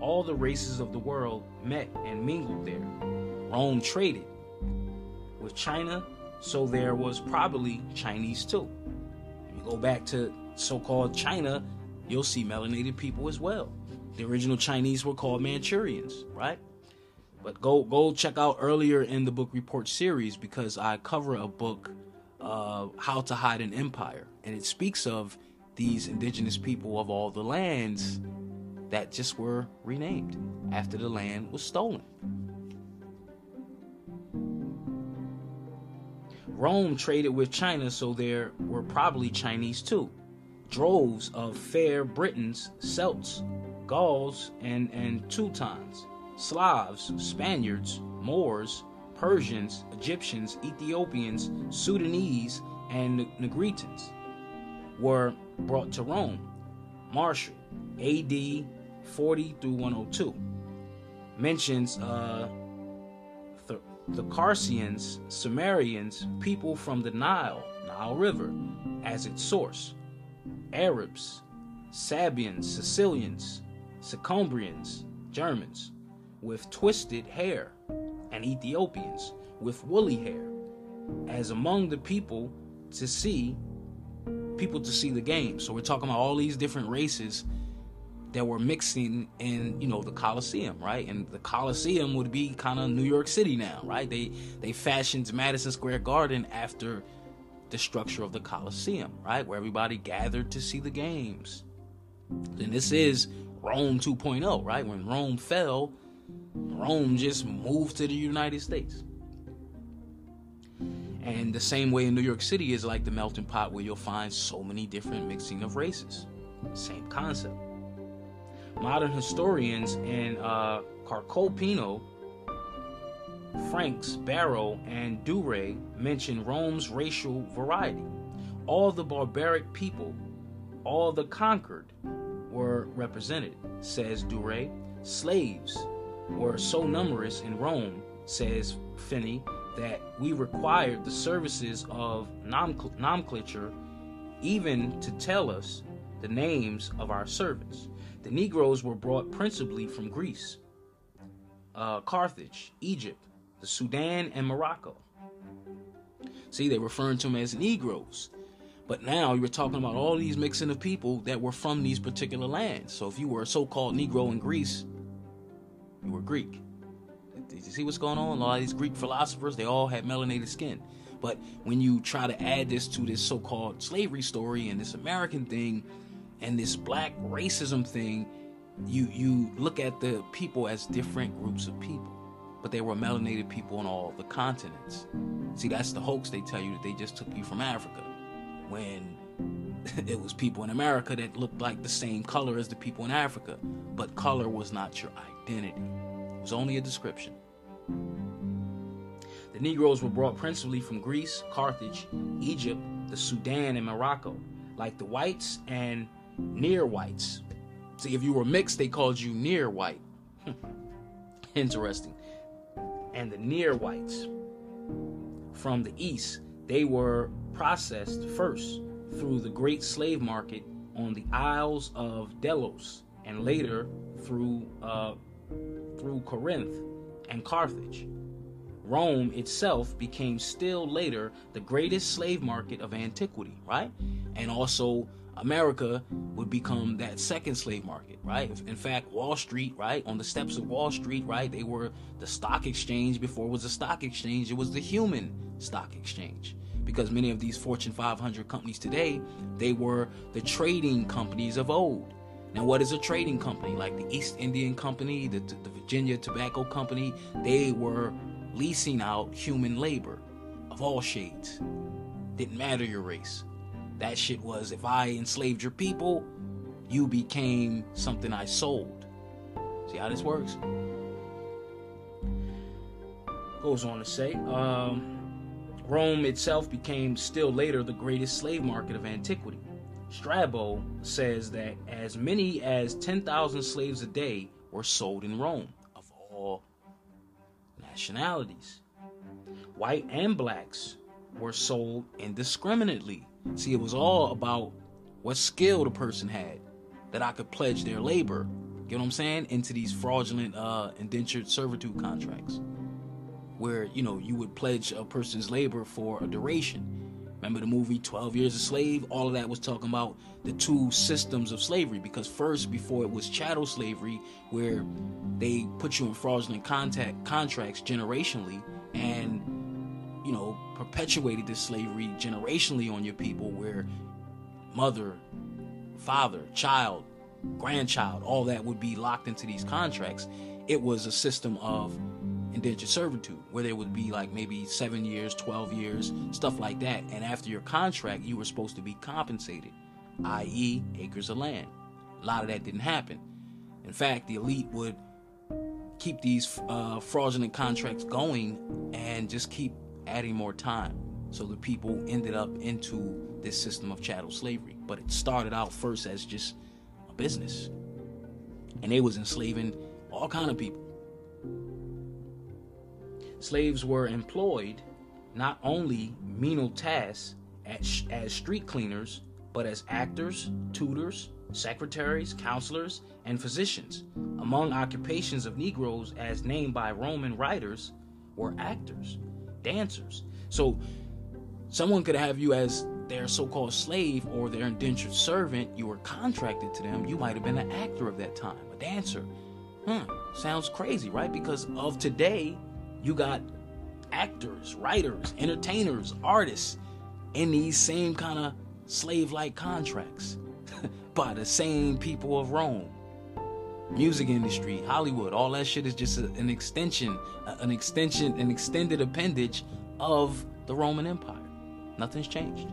All the races of the world met and mingled there. Rome traded with China, so there was probably Chinese too. If you go back to so called China, you'll see melanated people as well. The original Chinese were called Manchurians, right? But go go check out earlier in the book report series because I cover a book, uh, How to Hide an Empire, and it speaks of these indigenous people of all the lands that just were renamed after the land was stolen. Rome traded with China, so there were probably Chinese too. Droves of fair Britons, Celts, Gauls, and, and Teutons, Slavs, Spaniards, Moors, Persians, Egyptians, Ethiopians, Sudanese, and Negritans were brought to Rome. Martial, AD 40 through 102, mentions uh, the Carsians, Sumerians, people from the Nile, Nile River, as its source. Arabs, Sabians, Sicilians, Sicombrians, Germans, with twisted hair, and Ethiopians with woolly hair, as among the people to see people to see the game. So we're talking about all these different races that were mixing in, you know, the Coliseum, right? And the Coliseum would be kind of New York City now, right? They they fashioned Madison Square Garden after the structure of the Coliseum, right? Where everybody gathered to see the games. And this is Rome 2.0, right? When Rome fell, Rome just moved to the United States. And the same way in New York City is like the melting pot where you'll find so many different mixing of races. Same concept. Modern historians in uh, Carcopino, Franks, Barrow, and Duruy mention Rome's racial variety. All the barbaric people, all the conquered, were represented, says Duruy. Slaves were so numerous in Rome, says Finney, that we required the services of nomenclature even to tell us the names of our servants. The Negroes were brought principally from Greece, uh, Carthage, Egypt, the Sudan, and Morocco. See, they're referring to them as Negroes. But now you're talking about all these mixing of people that were from these particular lands. So if you were a so called Negro in Greece, you were Greek. Did you see what's going on? A lot of these Greek philosophers, they all had melanated skin. But when you try to add this to this so called slavery story and this American thing, and this black racism thing, you you look at the people as different groups of people, but they were melanated people on all the continents. See, that's the hoax they tell you that they just took you from Africa, when it was people in America that looked like the same color as the people in Africa, but color was not your identity. It was only a description. The Negroes were brought principally from Greece, Carthage, Egypt, the Sudan, and Morocco. Like the whites and near whites. See, if you were mixed, they called you near white. Interesting. And the near whites from the east, they were processed first through the great slave market on the Isles of Delos and later through uh, through Corinth and Carthage. Rome itself became still later the greatest slave market of antiquity, right? And also America would become that second slave market, right? In fact, Wall Street, right, on the steps of Wall Street, right, they were the stock exchange before it was a stock exchange, it was the human stock exchange. Because many of these Fortune 500 companies today, they were the trading companies of old. Now, what is a trading company? Like the East Indian Company, the, the Virginia Tobacco Company, they were leasing out human labor of all shades. Didn't matter your race That shit was if I enslaved your people, you became something I sold. See how this works? Goes on to say, um, Rome itself became still later the greatest slave market of antiquity. Strabo says that as many as 10,000 slaves a day were sold in Rome of all nationalities. White and blacks were sold indiscriminately. See, it was all about what skill the person had that I could pledge their labor, you know what I'm saying, into these fraudulent uh, indentured servitude contracts where, you know, you would pledge a person's labor for a duration Remember the movie 12 Years a Slave? All of that was talking about the two systems of slavery because first, before it was chattel slavery, where they put you in fraudulent contact contracts generationally and you know perpetuated this slavery generationally on your people where mother, father, child, grandchild, all that would be locked into these contracts. It was a system of indentured servitude, where there would be like maybe seven years, 12 years, stuff like that. And after your contract, you were supposed to be compensated, i.e., acres of land. A lot of that didn't happen. In fact, the elite would keep these uh, fraudulent contracts going and just keep adding more time. So the people ended up into this system of chattel slavery. But it started out first as just a business. And they was enslaving all kind of people slaves were employed not only menial tasks as street cleaners, but as actors, tutors, secretaries, counselors, and physicians. Among occupations of Negroes, as named by Roman writers, were actors, dancers. So, someone could have you as their so called slave or their indentured servant. You were contracted to them. You might have been an actor of that time, a dancer. Hmm, sounds crazy, right? Because of today, you got actors, writers, entertainers, artists in these same kind of slave like contracts by the same people of Rome. Music industry, Hollywood, all that shit is just an extension, an extension, an extended appendage of the Roman Empire. Nothing's changed.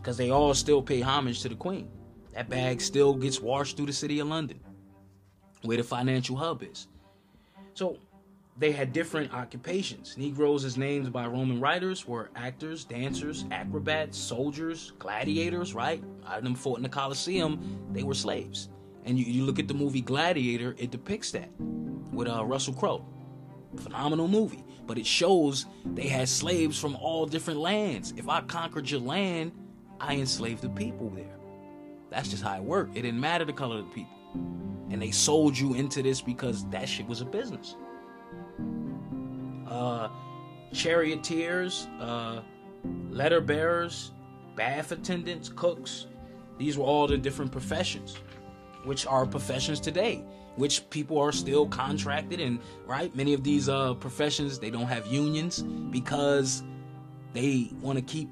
Because they all still pay homage to the Queen. That bag still gets washed through the city of London, where the financial hub is. So they had different occupations. Negroes, as named by Roman writers, were actors, dancers, acrobats, soldiers, gladiators, right? I of them fought in the Colosseum, they were slaves. And you, you look at the movie Gladiator, it depicts that with uh, Russell Crowe. Phenomenal movie. But it shows they had slaves from all different lands. If I conquered your land, I enslaved the people there. That's just how it worked. It didn't matter the color of the people. And they sold you into this because that shit was a business uh, charioteers, uh, letter bearers, bath attendants, cooks. These were all the different professions, which are professions today, which people are still contracted and right. Many of these uh, professions they don't have unions because they want to keep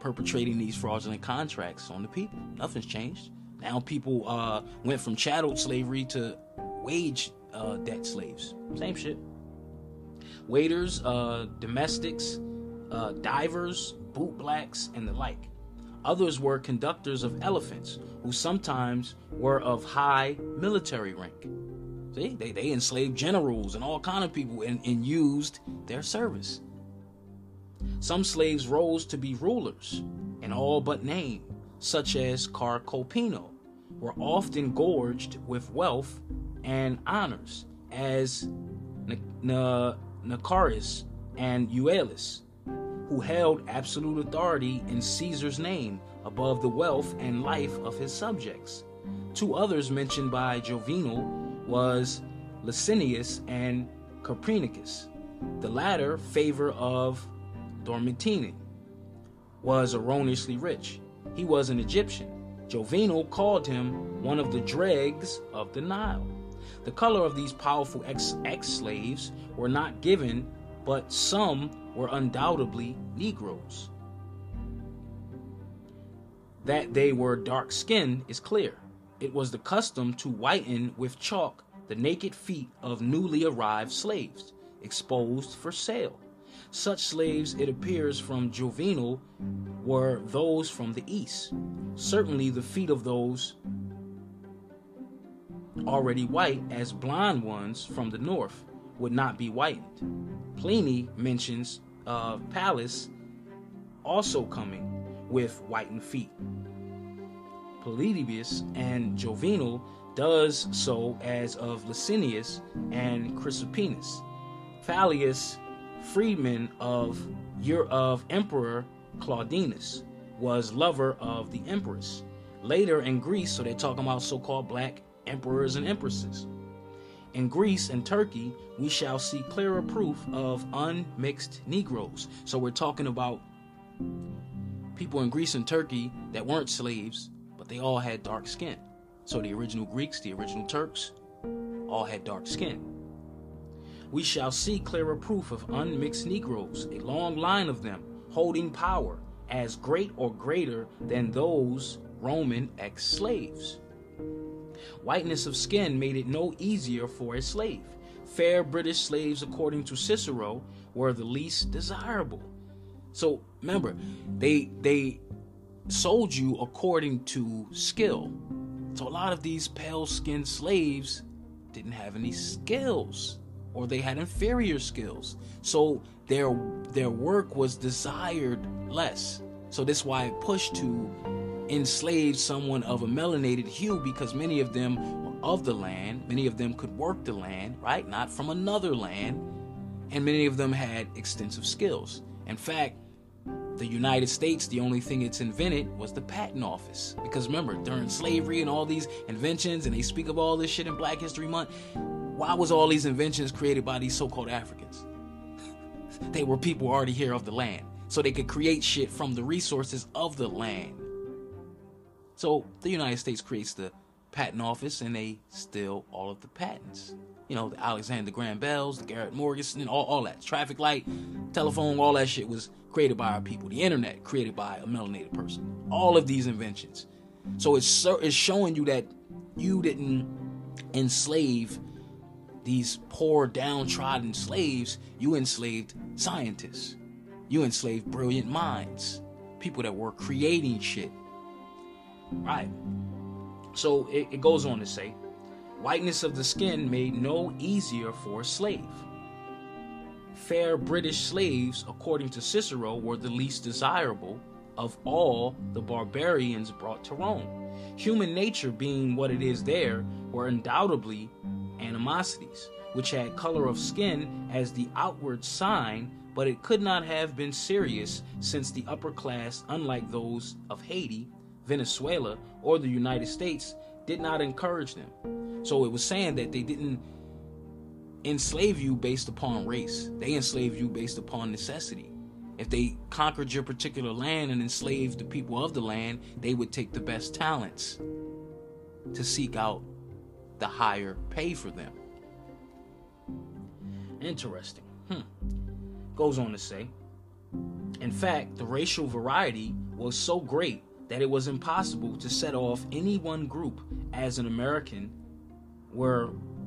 perpetrating these fraudulent contracts on the people. Nothing's changed. Now people uh, went from chattel slavery to wage uh, debt slaves. Same shit waiters, uh, domestics, uh, divers, boot blacks, and the like. Others were conductors of elephants, who sometimes were of high military rank. See, they, they enslaved generals and all kind of people and, and used their service. Some slaves rose to be rulers in all but name, such as Carcopino, were often gorged with wealth and honors, as N- N- and Euellus, who held absolute authority in Caesar's name above the wealth and life of his subjects. Two others mentioned by Juvenal was Licinius and Copernicus. The latter, favor of Domitian, was erroneously rich. He was an Egyptian. Juvenal called him one of the dregs of the Nile. The color of these powerful ex slaves were not given, but some were undoubtedly Negroes. That they were dark skinned is clear. It was the custom to whiten with chalk the naked feet of newly arrived slaves, exposed for sale. Such slaves, it appears from Juvenal, were those from the east. Certainly, the feet of those already white as blonde ones from the north would not be whitened. Pliny mentions uh, Pallas also coming with whitened feet. Polybius and Juvenal does so as of Licinius and Chrysopenus. Phallius, freedman of year of Emperor Claudinus, was lover of the empress. Later in Greece, so they're talking about so-called black emperors and empresses. In Greece and Turkey, we shall see clearer proof of unmixed Negroes. So we're talking about people in Greece and Turkey that weren't slaves, but they all had dark skin. So the original Greeks, the original Turks, all had dark skin. We shall see clearer proof of unmixed Negroes, a long line of them, holding power as great or greater than those Roman ex slaves. Whiteness of skin made it no easier for a slave. Fair British slaves, according to Cicero, were the least desirable. So remember, they they sold you according to skill. So a lot of these pale-skinned slaves didn't have any skills or they had inferior skills. So their their work was desired less. So this why it pushed to enslave someone of a melanated hue because many of them were of the land, many of them could work the land, right? Not from another land, and many of them had extensive skills. In fact, the United States, the only thing it's invented was the patent office. Because remember, during slavery and all these inventions, and they speak of all this shit in Black History Month, why was all these inventions created by these so-called Africans? they were people already here of the land. So they could create shit from the resources of the land. So the United States creates the patent office and they steal all of the patents. You know, the Alexander Graham Bells, the Garrett Morrison, all, all that. Traffic light, telephone, all that shit was created by our people. The internet created by a melanated person. All of these inventions. So it's, it's showing you that you didn't enslave these poor downtrodden slaves. You enslaved scientists. You enslaved brilliant minds. People that were creating shit Right. So it, it goes on to say, whiteness of the skin made no easier for a slave. Fair British slaves, according to Cicero, were the least desirable of all the barbarians brought to Rome. Human nature being what it is there were undoubtedly animosities, which had color of skin as the outward sign, but it could not have been serious since the upper class, unlike those of Haiti, Venezuela, or the United States did not encourage them. So it was saying that they didn't enslave you based upon race, they enslaved you based upon necessity. If they conquered your particular land and enslaved the people of the land, they would take the best talents to seek out the higher pay for them. Interesting. Hmm. Goes on to say, in fact, the racial variety was so great that it was impossible to set off any one group as an American, where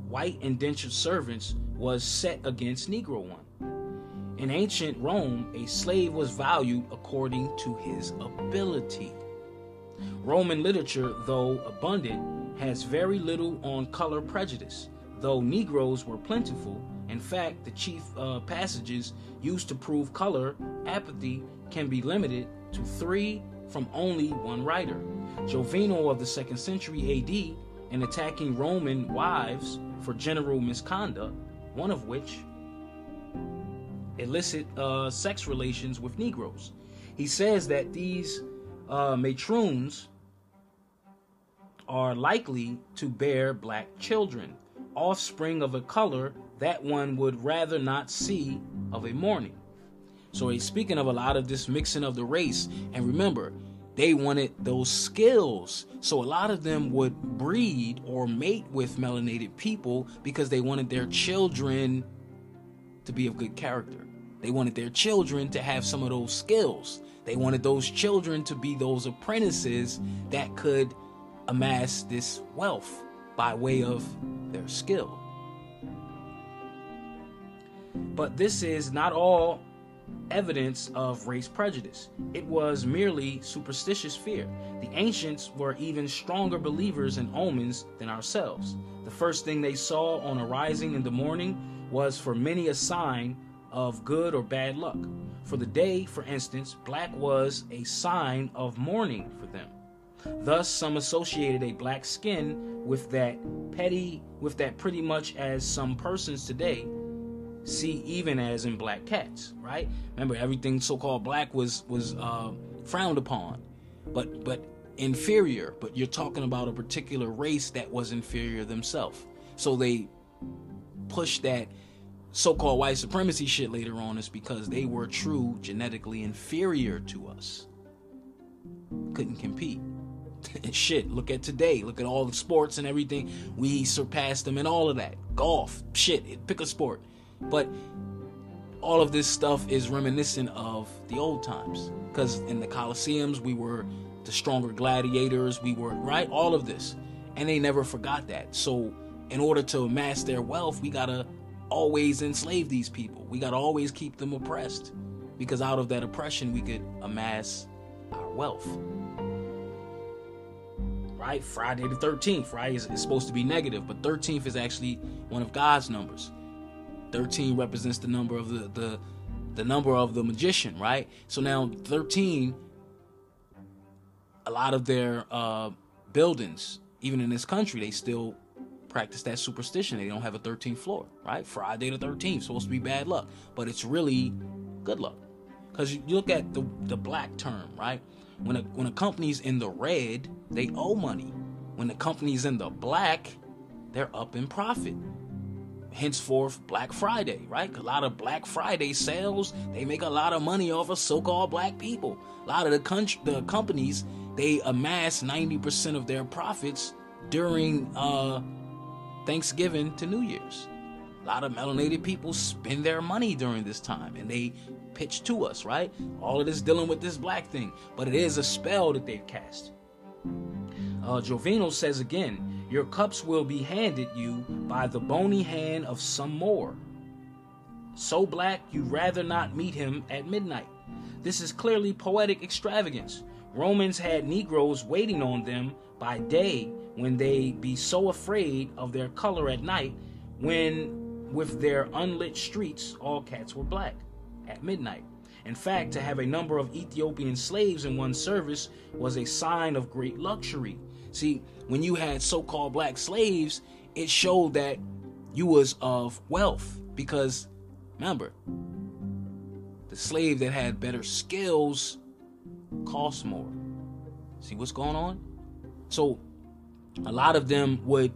white indentured servants was set against Negro one. In ancient Rome, a slave was valued according to his ability. Roman literature, though abundant, has very little on color prejudice, though Negroes were plentiful. In fact, the chief uh, passages used to prove color apathy can be limited to three from only one writer. Juvenal of the second century AD, in attacking Roman wives for general misconduct, one of which illicit uh, sex relations with Negroes. He says that these uh, are likely to bear black children, offspring of a color that one would rather not see of a morning. So he's speaking of a lot of this mixing of the race. And remember, they wanted those skills. So a lot of them would breed or mate with melanated people because they wanted their children to be of good character. They wanted their children to have some of those skills. They wanted those children to be those apprentices that could amass this wealth by way of their skill. But this is not all evidence of race prejudice. It was merely superstitious fear. The ancients were even stronger believers in omens than ourselves. The first thing they saw on arising in the morning was for many a sign of good or bad luck. For the day, for instance, black was a sign of mourning for them. Thus, some associated a black skin with that petty, with that pretty much as some persons today see even as in black cats, right? Remember, everything so-called black was was uh, frowned upon, but but inferior. But you're talking about a particular race that was inferior themselves, so they pushed that so-called white supremacy shit later on is because they were true genetically inferior to us. Couldn't compete. shit, look at today. Look at all the sports and everything. We surpassed them in all of that. Golf, shit, pick a sport. But all of this stuff is reminiscent of the old times. Because in the Colosseums, we were the stronger gladiators, we were, right? All of this. And they never forgot that. So, in order to amass their wealth, we gotta always enslave these people. We gotta always keep them oppressed. Because out of that oppression, we could amass our wealth. Right? Friday the 13th, right? Is, supposed to be negative, but 13th is actually one of God's numbers. 13 represents the number of the the the number of the magician, right? So now 13 a lot of their uh, buildings, even in this country, they still practice that superstition. They don't have a 13th floor, right? Friday the 13th, supposed to be bad luck, but it's really good luck. Because you look at the, the black term, right? When a, when a company's in the red, they owe money. When the company's in the black, they're up in profit henceforth Black Friday, right? A lot of Black Friday sales, they make a lot of money off of so-called black people. A lot of the country, the companies, they amass 90% of their profits during uh, Thanksgiving to New Year's. A lot of melanated people spend their money during this time and they pitch to us, right? All of this dealing with this black thing, but it is a spell that they've cast. Uh, Jovino says again, your cups will be handed you by the bony hand of some Moor. So black you'd rather not meet him at midnight. This is clearly poetic extravagance. Romans had Negroes waiting on them by day when they be so afraid of their color at night, when with their unlit streets all cats were black at midnight. In fact, to have a number of Ethiopian slaves in one's service was a sign of great luxury. See, when you had so-called black slaves, it showed that you was of wealth because remember, the slave that had better skills cost more. See what's going on? So a lot of them would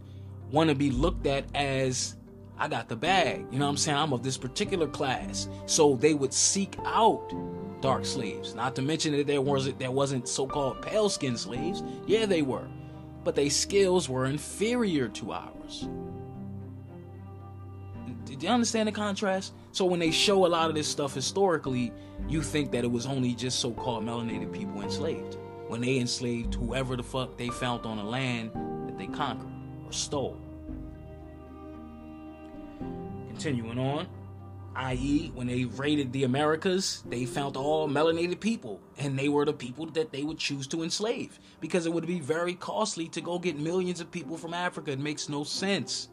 want to be looked at as I got the bag. You know what I'm saying? I'm of this particular class. So they would seek out dark slaves. Not to mention that there wasn't there wasn't so-called pale skinned slaves. Yeah, they were but their skills were inferior to ours. Do you understand the contrast? So when they show a lot of this stuff historically, you think that it was only just so-called melanated people enslaved. When they enslaved whoever the fuck they found on the land that they conquered or stole. Continuing on i.e., when they raided the Americas, they found all melanated people, and they were the people that they would choose to enslave because it would be very costly to go get millions of people from Africa. It makes no sense.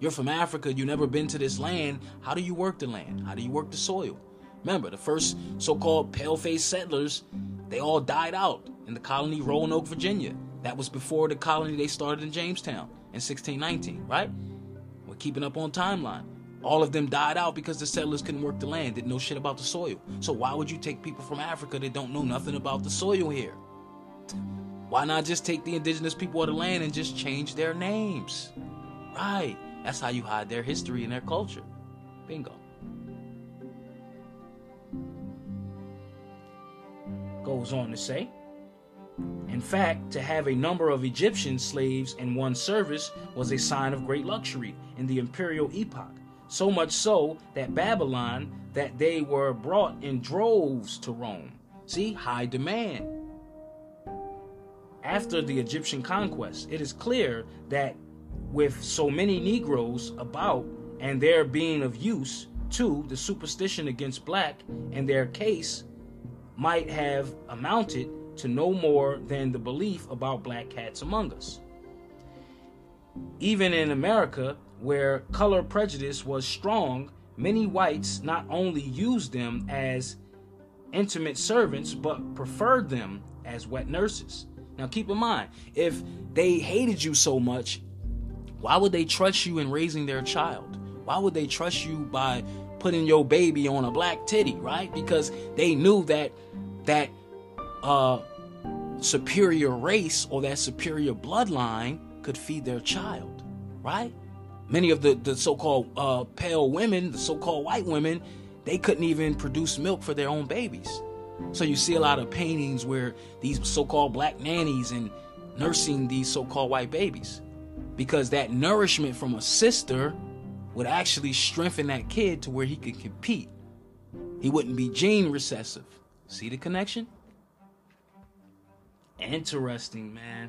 You're from Africa, you've never been to this land. How do you work the land? How do you work the soil? Remember, the first so called pale faced settlers, they all died out in the colony Roanoke, Virginia. That was before the colony they started in Jamestown in 1619, right? We're keeping up on timeline. All of them died out because the settlers couldn't work the land, didn't know shit about the soil. So why would you take people from Africa that don't know nothing about the soil here? Why not just take the indigenous people of the land and just change their names? Right. That's how you hide their history and their culture. Bingo. Goes on to say, in fact, to have a number of Egyptian slaves in one service was a sign of great luxury in the imperial epoch so much so that Babylon that they were brought in droves to Rome. See, high demand. After the Egyptian conquest, it is clear that with so many Negroes about and their being of use to the superstition against black and their case might have amounted to no more than the belief about black cats among us. Even in America, where color prejudice was strong, many whites not only used them as intimate servants but preferred them as wet nurses. Now, keep in mind, if they hated you so much, why would they trust you in raising their child? Why would they trust you by putting your baby on a black titty, right? Because they knew that that uh, superior race or that superior bloodline could feed their child, right? Many of the, the so called uh, pale women, the so called white women, they couldn't even produce milk for their own babies. So you see a lot of paintings where these so called black nannies and nursing these so called white babies. Because that nourishment from a sister would actually strengthen that kid to where he could compete. He wouldn't be gene recessive. See the connection? Interesting, man.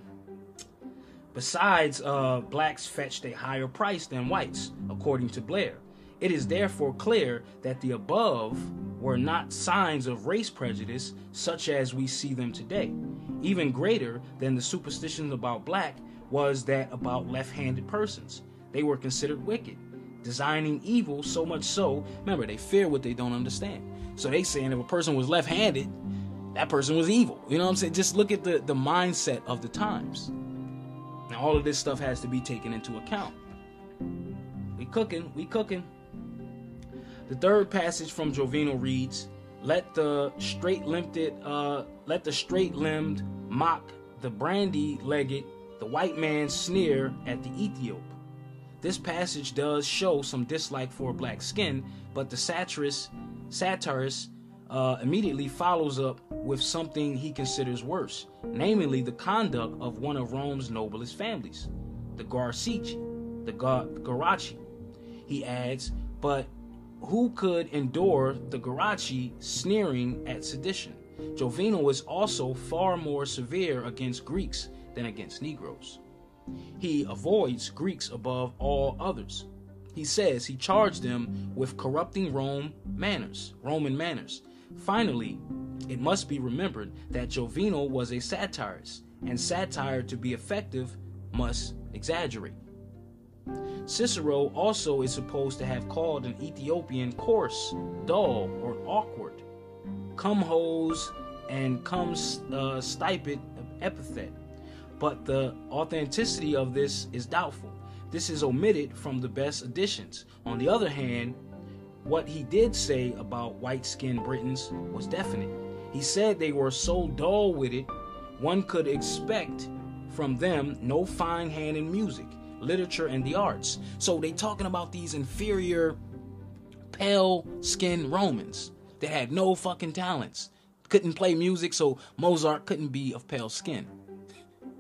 Besides, uh, blacks fetched a higher price than whites, according to Blair. It is therefore clear that the above were not signs of race prejudice such as we see them today. Even greater than the superstitions about black was that about left handed persons. They were considered wicked, designing evil so much so, remember, they fear what they don't understand. So they saying if a person was left handed, that person was evil. You know what I'm saying? Just look at the, the mindset of the times. Now, all of this stuff has to be taken into account. We cooking, we cooking. The third passage from Jovino reads, "Let the straight-limbed, uh, let the straight-limbed mock the brandy-legged, the white man sneer at the Ethiop." This passage does show some dislike for black skin, but the satirist, satirist uh, immediately follows up with something he considers worse, namely the conduct of one of Rome's noblest families, the Garcici, the Gar- Garachi. He adds, but who could endure the Garachi sneering at sedition? Jovino was also far more severe against Greeks than against Negroes. He avoids Greeks above all others. He says he charged them with corrupting Rome manners, Roman manners, Finally, it must be remembered that Jovino was a satirist, and satire to be effective must exaggerate. Cicero also is supposed to have called an Ethiopian coarse, dull, or awkward. Cum hose and cum uh, stipend epithet, but the authenticity of this is doubtful. This is omitted from the best editions. On the other hand, what he did say about white skinned Britons was definite. He said they were so dull witted, one could expect from them no fine hand in music, literature, and the arts. So they talking about these inferior, pale skinned Romans that had no fucking talents, couldn't play music, so Mozart couldn't be of pale skin.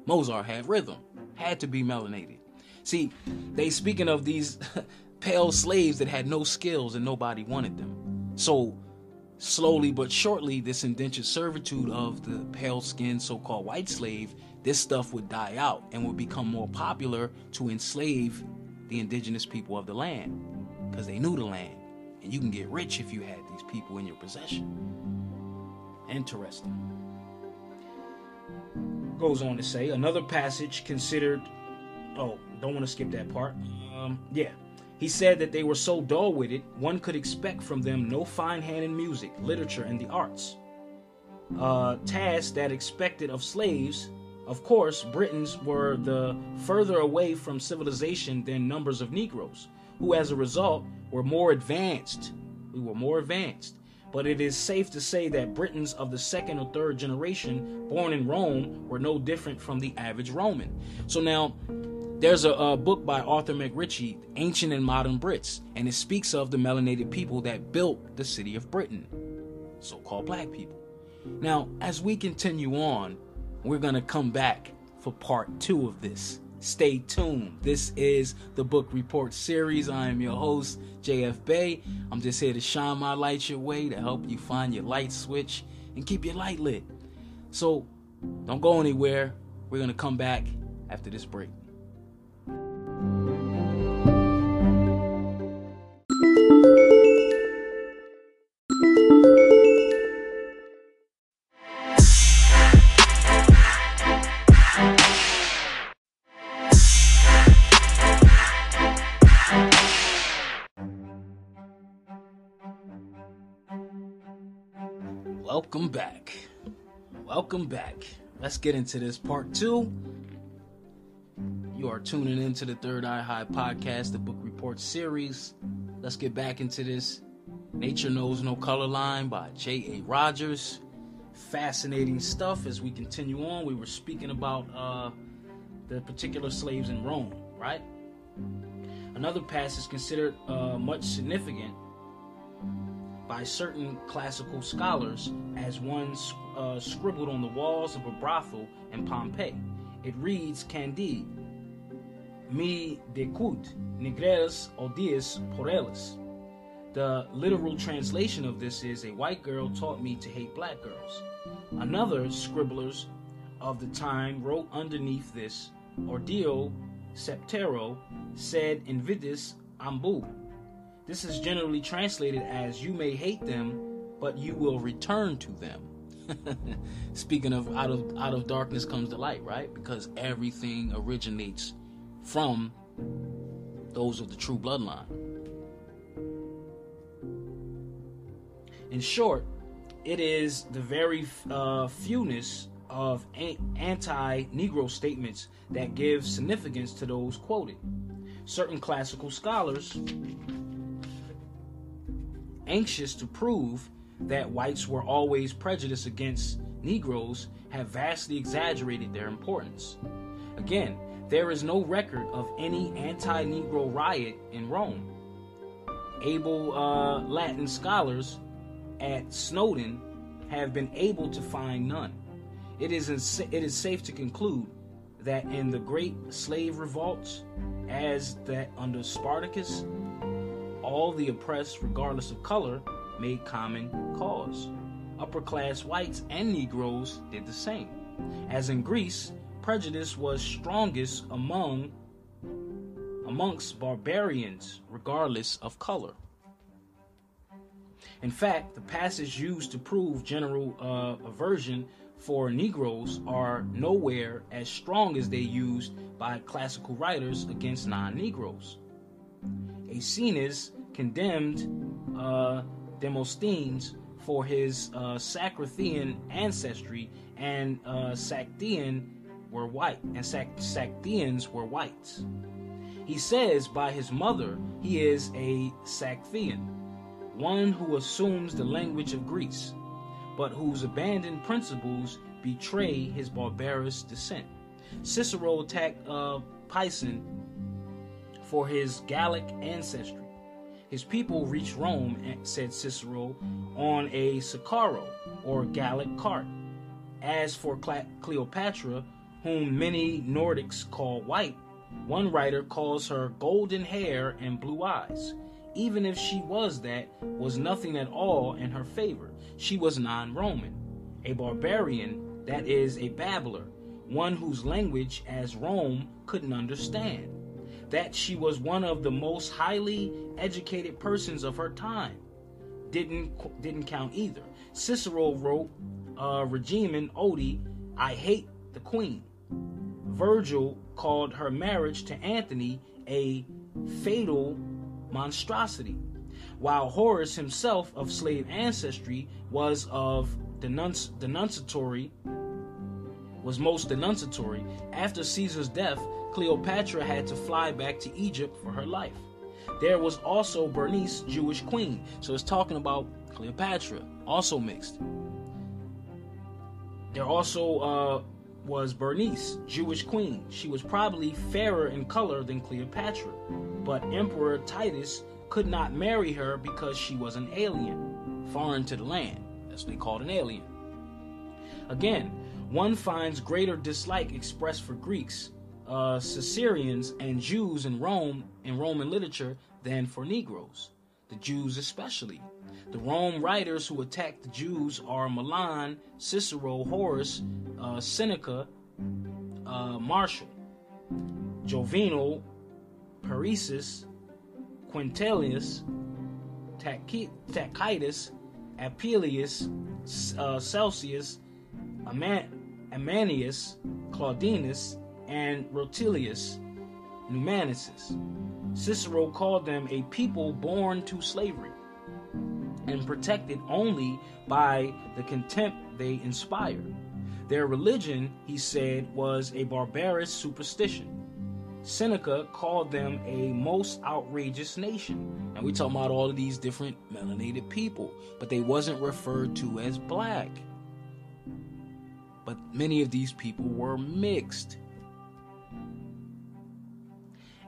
Mozart had rhythm, had to be melanated. See, they speaking of these pale slaves that had no skills and nobody wanted them. So, slowly but surely, this indentured servitude of the pale skinned so called white slave, this stuff would die out and would become more popular to enslave the indigenous people of the land because they knew the land. And you can get rich if you had these people in your possession. Interesting. Goes on to say another passage considered. Oh, don't want to skip that part. Um, yeah. He said that they were so dull witted, one could expect from them no fine hand in music, literature, and the arts. Uh, tasks that expected of slaves, of course, Britons were the further away from civilization than numbers of Negroes, who as a result were more advanced. We were more advanced. But it is safe to say that Britons of the second or third generation born in Rome were no different from the average Roman. So now, there's a, a, book by Arthur McRitchie, Ancient and Modern Brits, and it speaks of the melanated people that built the city of Britain, so called black people. Now, as we continue on, we're going to come back for part two of this. Stay tuned. This is the Book Report series. I am your host, JF Bay. I'm just here to shine my light your way to help you find your light switch and keep your light lit. So, don't go anywhere. We're going to come back after this break. Welcome back. Let's get into this part two. You are tuning into the Third Eye High podcast, the book report series. Let's get back into this Nature Knows No Color Line by J.A. Rogers. Fascinating stuff as we continue on. We were speaking about uh, the particular slaves in Rome, right? Another passage is considered uh, much significant by certain classical scholars as one uh, scribbled on the walls of a brothel in Pompeii. It reads Candide, Mi decut negreras odies porelles. The literal translation of this is A white girl taught me to hate black girls. Another scribblers of the time wrote underneath this Ordio septero sed invidis ambu. This is generally translated as you may hate them, but you will return to them. Speaking of out of out of darkness comes the light, right? Because everything originates from those of the true bloodline. In short, it is the very uh, fewness of anti Negro statements that give significance to those quoted. Certain classical scholars, anxious to prove that whites were always prejudiced against Negroes, have vastly exaggerated their importance. Again, there is no record of any anti Negro riot in Rome. Able uh, Latin scholars at Snowden have been able to find none. It is, it is safe to conclude that in the great slave revolts, as that under Spartacus, all the oppressed, regardless of color, made common cause. Upper class whites and Negroes did the same. As in Greece, prejudice was strongest among amongst barbarians, regardless of color. In fact, the passage used to prove general uh, aversion for Negroes are nowhere as strong as they used by classical writers against non Negroes. Aeschines condemned uh, Demosthenes for his uh, ancestry, and uh, were white, and Sac- Sactians were whites. He says by his mother he is a Sacthian, one who assumes the language of Greece but whose abandoned principles betray his barbarous descent. Cicero attacked uh, Pison for his Gallic ancestry. His people reached Rome, eh, said Cicero, on a Sicaro or Gallic cart. As for Cleopatra, whom many Nordics call white, one writer calls her golden hair and blue eyes even if she was that, was nothing at all in her favor. She was non Roman, a barbarian, that is, a babbler, one whose language, as Rome, couldn't understand. That she was one of the most highly educated persons of her time didn't didn't count either. Cicero wrote, uh, Regimen Odi, I hate the queen. Virgil called her marriage to Antony a fatal monstrosity, while Horace himself of slave ancestry was of denunci- denunciatory was most denunciatory. After Caesar's death, Cleopatra had to fly back to Egypt for her life. There was also Bernice, Jewish queen. So it's talking about Cleopatra, also mixed. There also uh, was Bernice, Jewish queen. She was probably fairer in color than Cleopatra, but Emperor Titus could not marry her because she was an alien, foreign to the land. That's what they called an alien. Again, one finds greater dislike expressed for Greeks, uh, Caesarians, and Jews in Rome in Roman literature than for Negroes, the Jews especially. The Rome writers who attack the Jews are Milan, Cicero, Horace, uh, Seneca, uh, Martial, Juvenal, Paresis, Quintilius, Tacitus, Apuleius, uh, Celsius, Aman- Amanius, Claudinus, and Rutilius Numanius. Cicero called them a people born to slavery. and protected only by the contempt they inspired. Their religion, he said, was a barbarous superstition. Seneca called them a most outrageous nation. And we talking about all of these different melanated people, but they wasn't referred to as black. But many of these people were mixed.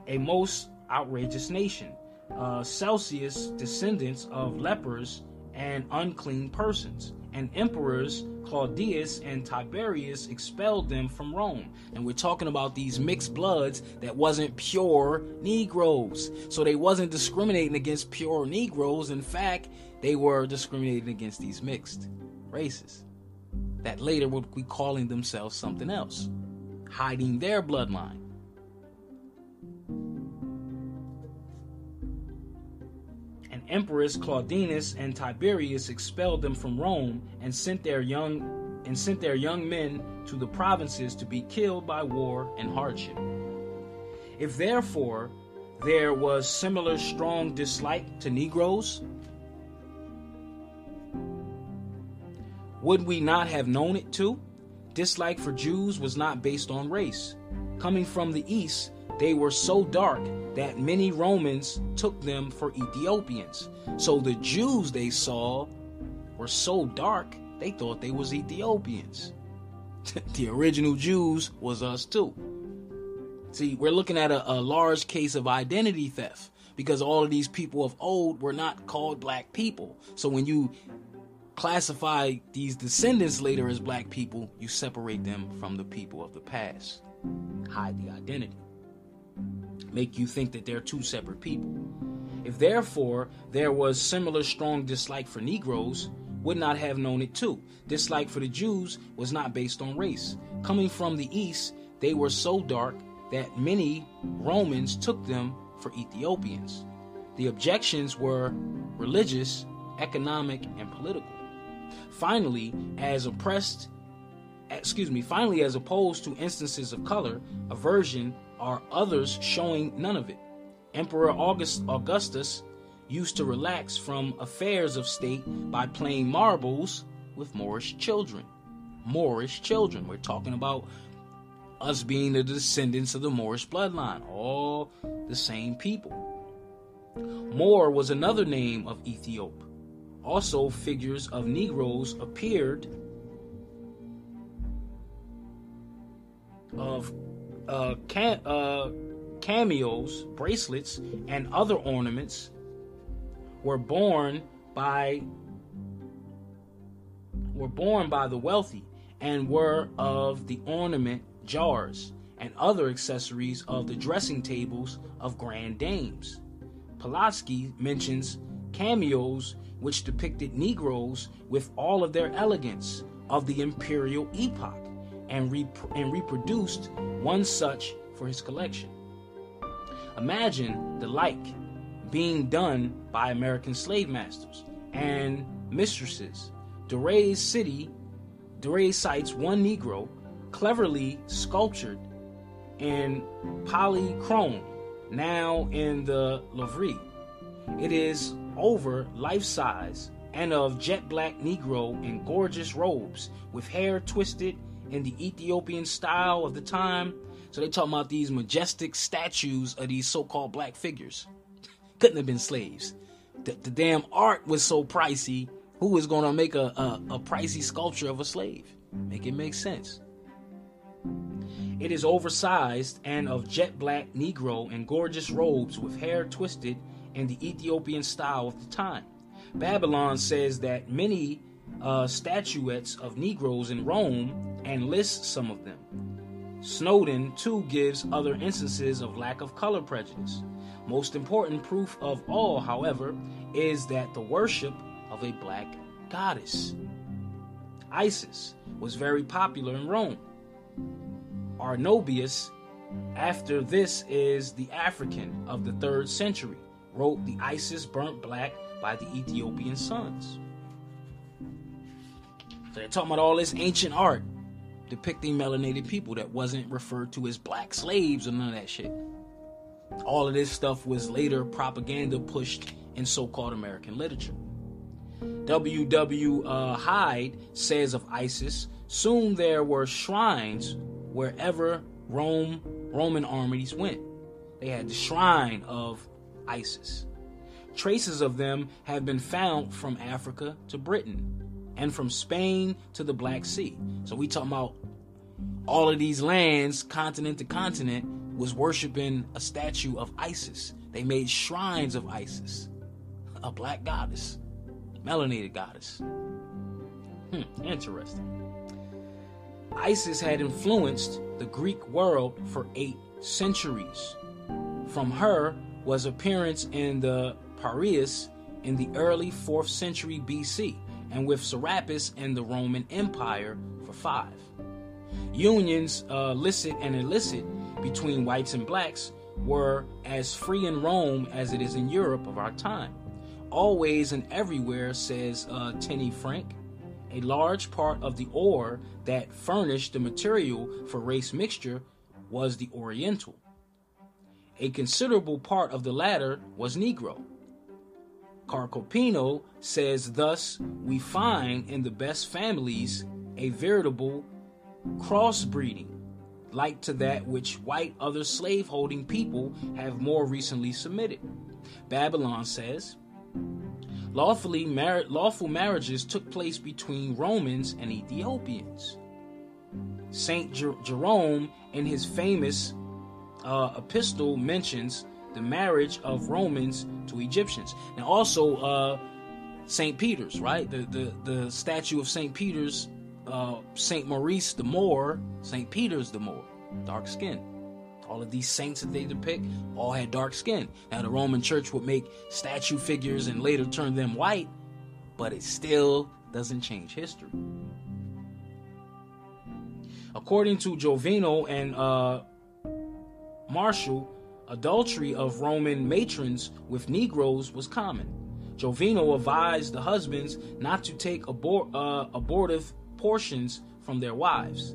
A most outrageous nation. Uh, Celsius, descendants of lepers and unclean persons and emperors Claudius and Tiberius expelled them from Rome. And we're talking about these mixed bloods that wasn't pure Negroes. So they wasn't discriminating against pure Negroes. In fact, they were discriminating against these mixed races that later would be calling themselves something else, hiding their bloodline. And Emperors Claudinus and Tiberius expelled them from Rome and sent their young and sent their young men to the provinces to be killed by war and hardship. If therefore there was similar strong dislike to Negroes, would we not have known it too? Dislike for Jews was not based on race. Coming from the east, they were so dark that many Romans took them for Ethiopians. So the Jews they saw were so dark, they thought they was Ethiopians. the original Jews was us too. See, we're looking at a, a large case of identity theft because all of these people of old were not called black people. So when you classify these descendants later as black people, you separate them from the people of the past. Hide the identity make you think that they're two separate people. If therefore there was similar strong dislike for Negroes, would not have known it too. Dislike for the Jews was not based on race. Coming from the east, they were so dark that many Romans took them for Ethiopians. The objections were religious, economic, and political. Finally, as oppressed, excuse me, finally, as opposed to instances of color, aversion, are others showing none of it. Emperor August, Augustus used to relax from affairs of state by playing marbles with Moorish children. Moorish children. We're talking about us being the descendants of the Moorish bloodline, all the same people. Moor was another name of Ethiop. Also, figures of Negroes appeared of uh, uh, cameos, bracelets, and other ornaments were born by were born by the wealthy and were of the ornament jars and other accessories of the dressing tables of grand dames. Pulaski mentions cameos which depicted Negroes with all of their elegance of the imperial epoch and, rep- and reproduced one such for his collection. Imagine the like being done by American slave masters and mistresses. Duruy's city, Duruy cites one Negro cleverly sculptured in polychrome, now in the Louvre. It is over life size and of jet black Negro in gorgeous robes with hair twisted in the Ethiopian style of the time. So they talking about these majestic statues of these so-called black figures. Couldn't have been slaves. The, the damn art was so pricey. Who was gonna make a, a, a pricey sculpture of a slave? Make it make sense. It is oversized and of jet black Negro in gorgeous robes with hair twisted in the Ethiopian style of the time. Babelon says that many uh, statuettes of Negroes in Rome and lists some of them. Snowden, too, gives other instances of lack of color prejudice. Most important proof of all, however, is that the worship of a black goddess. Isis was very popular in Rome. Arnobius, after this is the African of the third century, wrote the Isis burnt black by the Ethiopian suns. So they're talking about all this ancient art depicting melanated people that wasn't referred to as black slaves or none of that shit. All of this stuff was later propaganda pushed in so called American literature. W.W. Uh, Hyde says of Isis, soon there were shrines wherever Rome Roman armies went. They had the shrine of Isis. Traces of them have been found from Africa to Britain and from Spain to the Black Sea. So we talking about all of these lands, continent to continent, was worshiping a statue of Isis. They made shrines of Isis, a black goddess, melanated goddess. Hmm, interesting. Isis had influenced the Greek world for eight centuries. From her was appearance in the Piraeus in the early 4th century BC, and with Serapis in the Roman Empire for five. Unions, uh, licit and illicit, between whites and blacks were as free in Rome as it is in Europe of our time. Always and everywhere, says uh, Tenney Frank, a large part of the ore that furnished the material for race mixture was the Oriental. A considerable part of the latter was Negro. Carcopino says, Thus, we find in the best families a veritable crossbreeding, like to that which white other slaveholding people have more recently submitted. Babelon says, Lawfully mar- lawful marriages took place between Romans and Ethiopians. Saint Jer- Jerome, in his famous uh, epistle, mentions the marriage of Romans to Egyptians. and also uh, Saint Peter's, right? The the the statue of Saint Peter's, uh, Saint Maurice the Moor, Saint Peter's the Moor, dark skin. All of these saints that they depict all had dark skin. Now, the Roman Church would make statue figures and later turn them white, but it still doesn't change history. According to Juvenal and uh, Martial, adultery of Roman matrons with Negroes was common. Juvenal advised the husbands not to take abor- uh, abortive portions from their wives.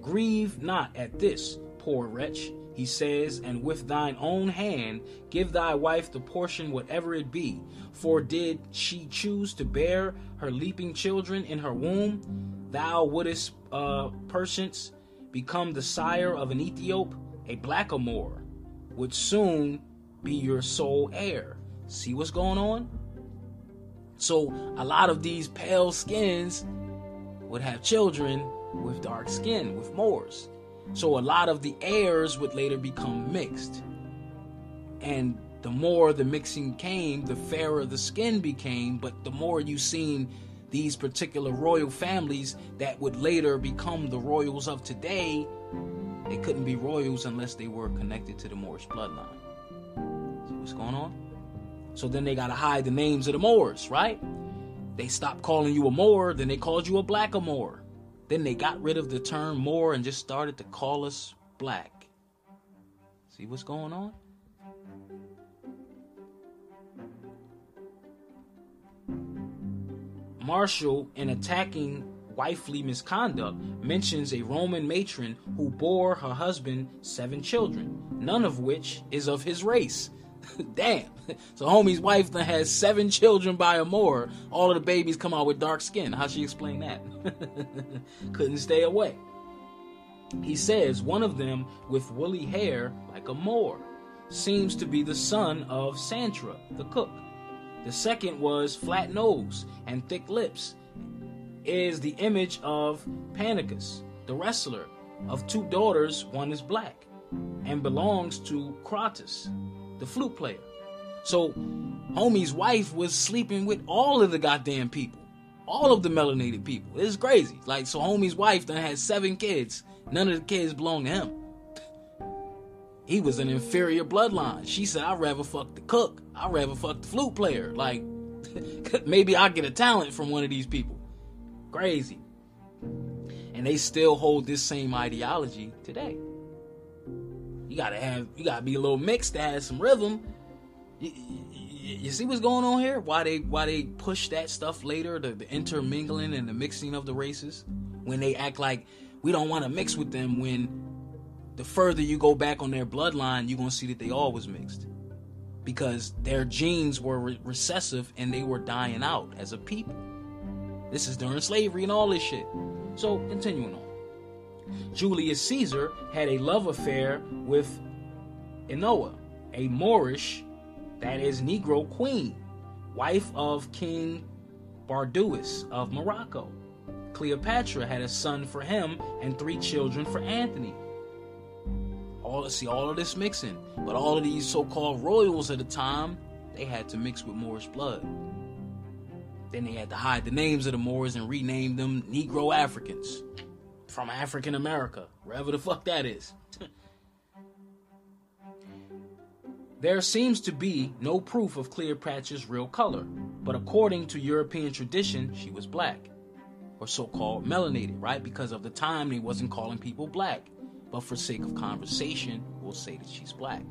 Grieve not at this, poor wretch, he says, and with thine own hand give thy wife the portion whatever it be. For did she choose to bear her leaping children in her womb, thou wouldest uh, perchance become the sire of an Ethiop, a blackamoor, would soon be your sole heir. See what's going on? So a lot of these pale skins would have children with dark skin, with Moors. So a lot of the heirs would later become mixed. And the more the mixing came, the fairer the skin became, but the more you seen these particular royal families that would later become the royals of today, they couldn't be royals unless they were connected to the Moorish bloodline. See what's going on? So then they gotta hide the names of the Moors, right? They stopped calling you a Moor, then they called you a blackamoor. Then they got rid of the term Moor and just started to call us black. See what's going on? Martial, in attacking wifely misconduct, mentions a Roman matron who bore her husband seven children, none of which is of his race. Damn. So homie's wife then has seven children by a Moor. All of the babies come out with dark skin. How she explain that? Couldn't stay away. He says one of them with woolly hair like a Moor seems to be the son of Santra, the cook. The second was flat nose and thick lips, is the image of Pannychus, the wrestler. Of two daughters, one is black and belongs to Crates, the flute player. So, homie's wife was sleeping with all of the goddamn people, all of the melanated people. It's crazy. Like, so homie's wife then had seven kids. None of the kids belong to him. He was an inferior bloodline. She said, I'd rather fuck the cook. I'd rather fuck the flute player. Like, maybe I'll get a talent from one of these people. Crazy. And they still hold this same ideology today. You gotta have, you gotta be a little mixed to have some rhythm. You, you, you see what's going on here? Why they, why they push that stuff later? The, the intermingling and the mixing of the races when they act like we don't want to mix with them. When the further you go back on their bloodline, you're gonna see that they all was mixed. because their genes were re- recessive and they were dying out as a people. This is during slavery and all this shit. So, continuing on. Julius Caesar had a love affair with Inoa, a Moorish, that is Negro queen, wife of King Barduas of Morocco. Cleopatra had a son for him and three children for Antony. All see all of this mixing, but all of these so-called royals at the time, they had to mix with Moorish blood. Then they had to hide the names of the Moors and rename them Negro Africans from African America, wherever the fuck that is. there seems to be no proof of Cleopatra's real color, but according to European tradition, she was black, or so-called melanated, right? Because of the time they wasn't calling people black, but for sake of conversation, we'll say that she's black.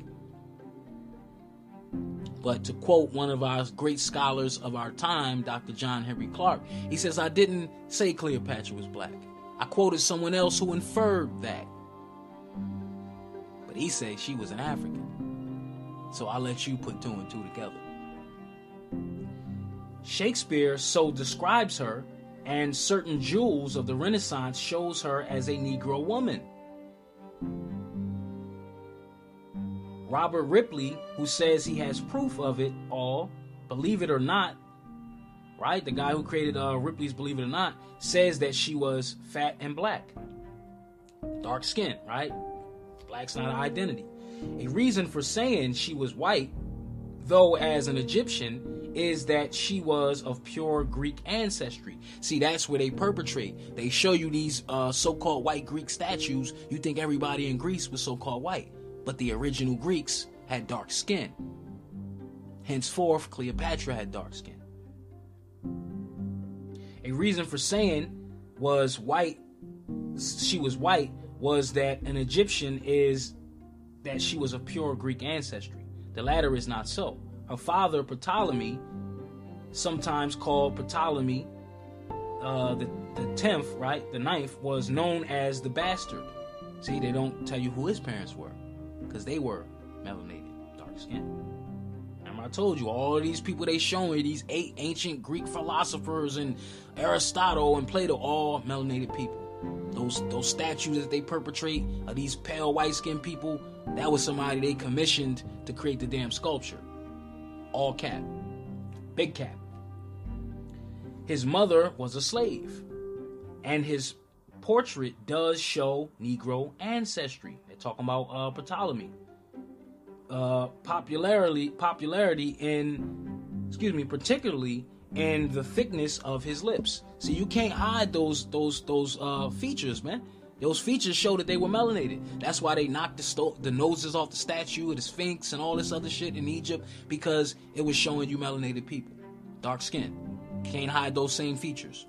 But to quote one of our great scholars of our time, Dr. John Henrik Clarke, he says, I didn't say Cleopatra was black. I quoted someone else who inferred that. But he said she was an African. So I'll let you put two and two together. Shakespeare so describes her, and certain jewels of the Renaissance shows her as a Negro woman. Robert Ripley, who says he has proof of it all, believe it or not, right? The guy who created uh, Ripley's Believe It or Not says that she was fat and black, dark skin, right? Black's not an identity. A reason for saying she was white, though as an Egyptian, is that she was of pure Greek ancestry. See, that's where they perpetrate. They show you these uh, so-called white Greek statues. You think everybody in Greece was so-called white, but the original Greeks had dark skin. Henceforth, Cleopatra had dark skin. A reason for saying was white, she was white, was that an Egyptian is that she was of pure Greek ancestry. The latter is not so. Her father, Ptolemy, sometimes called Ptolemy uh, the, the 10th, right? The ninth, was known as the bastard. See, they don't tell you who his parents were because they were melanated, dark skin. Remember, I told you all these people they showing these eight ancient Greek philosophers and Aristotle and Plato, all melanated people. Those those statues that they perpetrate of these pale white skinned people, that was somebody they commissioned to create the damn sculpture. All cap. Big cap. His mother was a slave. And his portrait does show Negro ancestry. Talking about uh, Ptolemy. Uh, popularity, popularity in, excuse me, particularly in the thickness of his lips. See, you can't hide those those those uh, features, man. Those features show that they were melanated. That's why they knocked the, sto- the noses off the statue of the Sphinx and all this other shit in Egypt because it was showing you melanated people, dark skin. Can't hide those same features.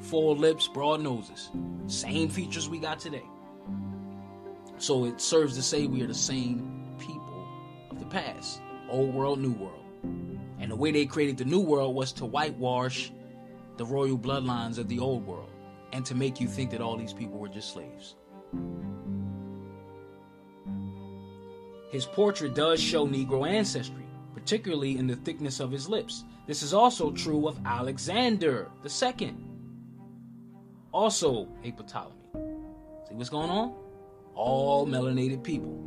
Full lips, broad noses, same features we got today. So it serves to say we are the same people of the past, old world, new world. And the way they created the new world was to whitewash the royal bloodlines of the old world and to make you think that all these people were just slaves. His portrait does show Negro ancestry, particularly in the thickness of his lips. This is also true of Alexander II, also a Ptolemy. See what's going on? All melanated people.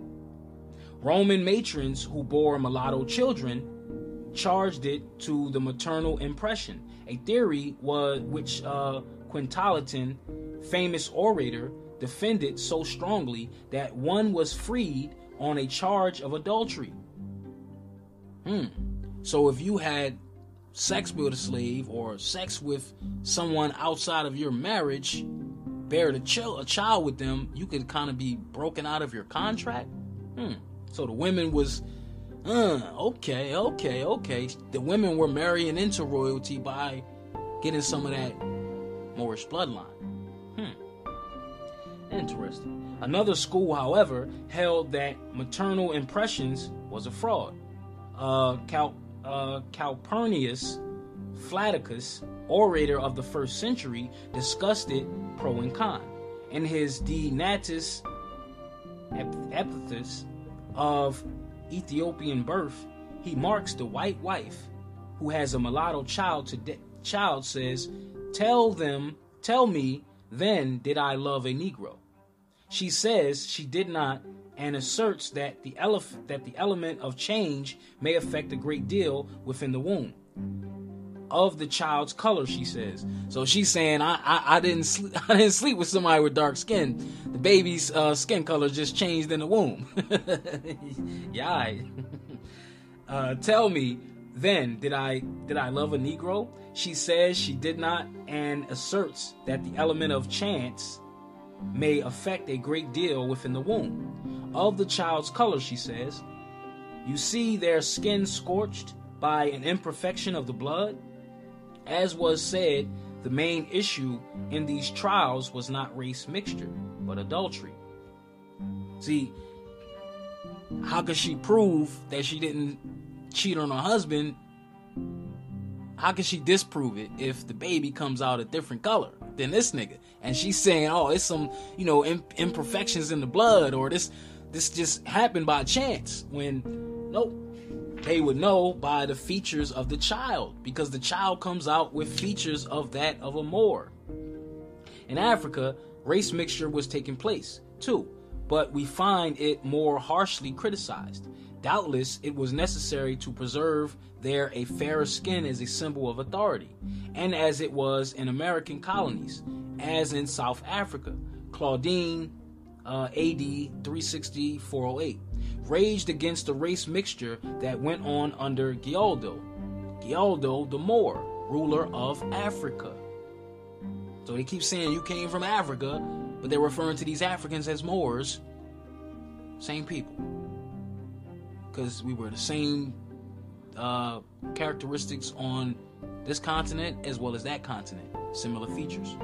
Roman matrons who bore mulatto children charged it to the maternal impression, a theory was which uh, Quintilian, famous orator, defended so strongly that one was freed on a charge of adultery. Hmm. So if you had sex with a slave or sex with someone outside of your marriage, bear a, ch- a child with them, you could kind of be broken out of your contract. Hmm. So the women was, uh, okay, okay, okay. The women were marrying into royalty by getting some of that Moorish bloodline. Hmm. Interesting. Another school, however, held that maternal impressions was a fraud. Uh, Cal- uh, Calpurnius Flaccus, orator of the first century, discussed it pro and con. In his De Natis Epithets of Ethiopian birth, he marks the white wife who has a mulatto child to de- child says, "Tell them, tell me, then did I love a negro?" She says she did not and asserts that the elef- that the element of change may affect a great deal within the womb of the child's color. She says so. She's saying I I, I didn't sleep I didn't sleep with somebody with dark skin. The baby's uh, skin color just changed in the womb. yeah. uh, tell me then did I did I love a Negro? She says she did not and asserts that the element of chance may affect a great deal within the womb. Of the child's color, she says, you see their skin scorched by an imperfection of the blood. As was said, the main issue in these trials was not race mixture, but adultery. See, how could she prove that she didn't cheat on her husband? How could she disprove it if the baby comes out a different color than this nigga? And she's saying, "Oh, it's some, you know, imperfections in the blood, or this, this just happened by chance." When, nope, they would know by the features of the child because the child comes out with features of that of a Moor. In Africa, race mixture was taking place too, but we find it more harshly criticized. Doubtless, it was necessary to preserve there a fairer skin as a symbol of authority, and as it was in American colonies, as in South Africa. Claudine, uh, AD 360 408, raged against the race mixture that went on under Gildo, Gildo the Moor, ruler of Africa. So they keep saying you came from Africa, but they're referring to these Africans as Moors. Same people. Because we were the same uh, characteristics on this continent as well as that continent, similar features.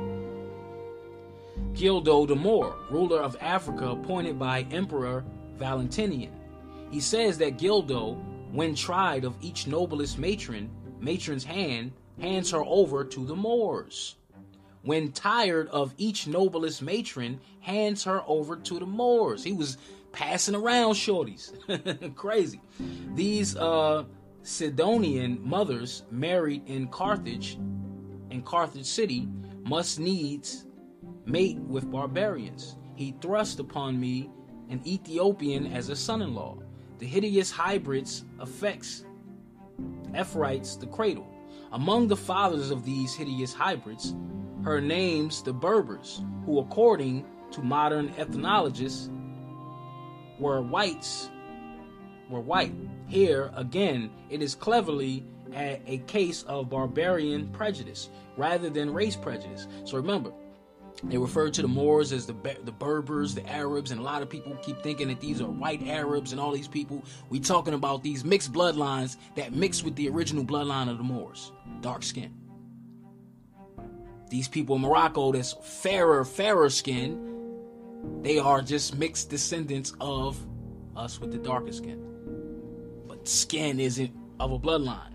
Gildo the Moor, ruler of Africa, appointed by Emperor Valentinian. He says that Gildo, when tried of each noblest matron, matron's hand, hands her over to the Moors. When tired of each noblest matron, hands her over to the Moors. He was passing around shorties. Crazy. These uh Sidonian mothers married in Carthage, in Carthage city, must needs mate with barbarians. He thrust upon me an Ethiopian as a son-in-law. The hideous hybrids affects Ephrites the cradle. Among the fathers of these hideous hybrids, her names the Berbers, who according to modern ethnologists were whites were white. Here, again, it is cleverly a, a case of barbarian prejudice rather than race prejudice. So remember, they refer to the Moors as the the Berbers, the Arabs, and a lot of people keep thinking that these are white Arabs and all these people. We talking about these mixed bloodlines that mix with the original bloodline of the Moors, dark skin. These people in Morocco that's fairer, fairer skin, they are just mixed descendants of us with the darker skin But skin isn't of a bloodline.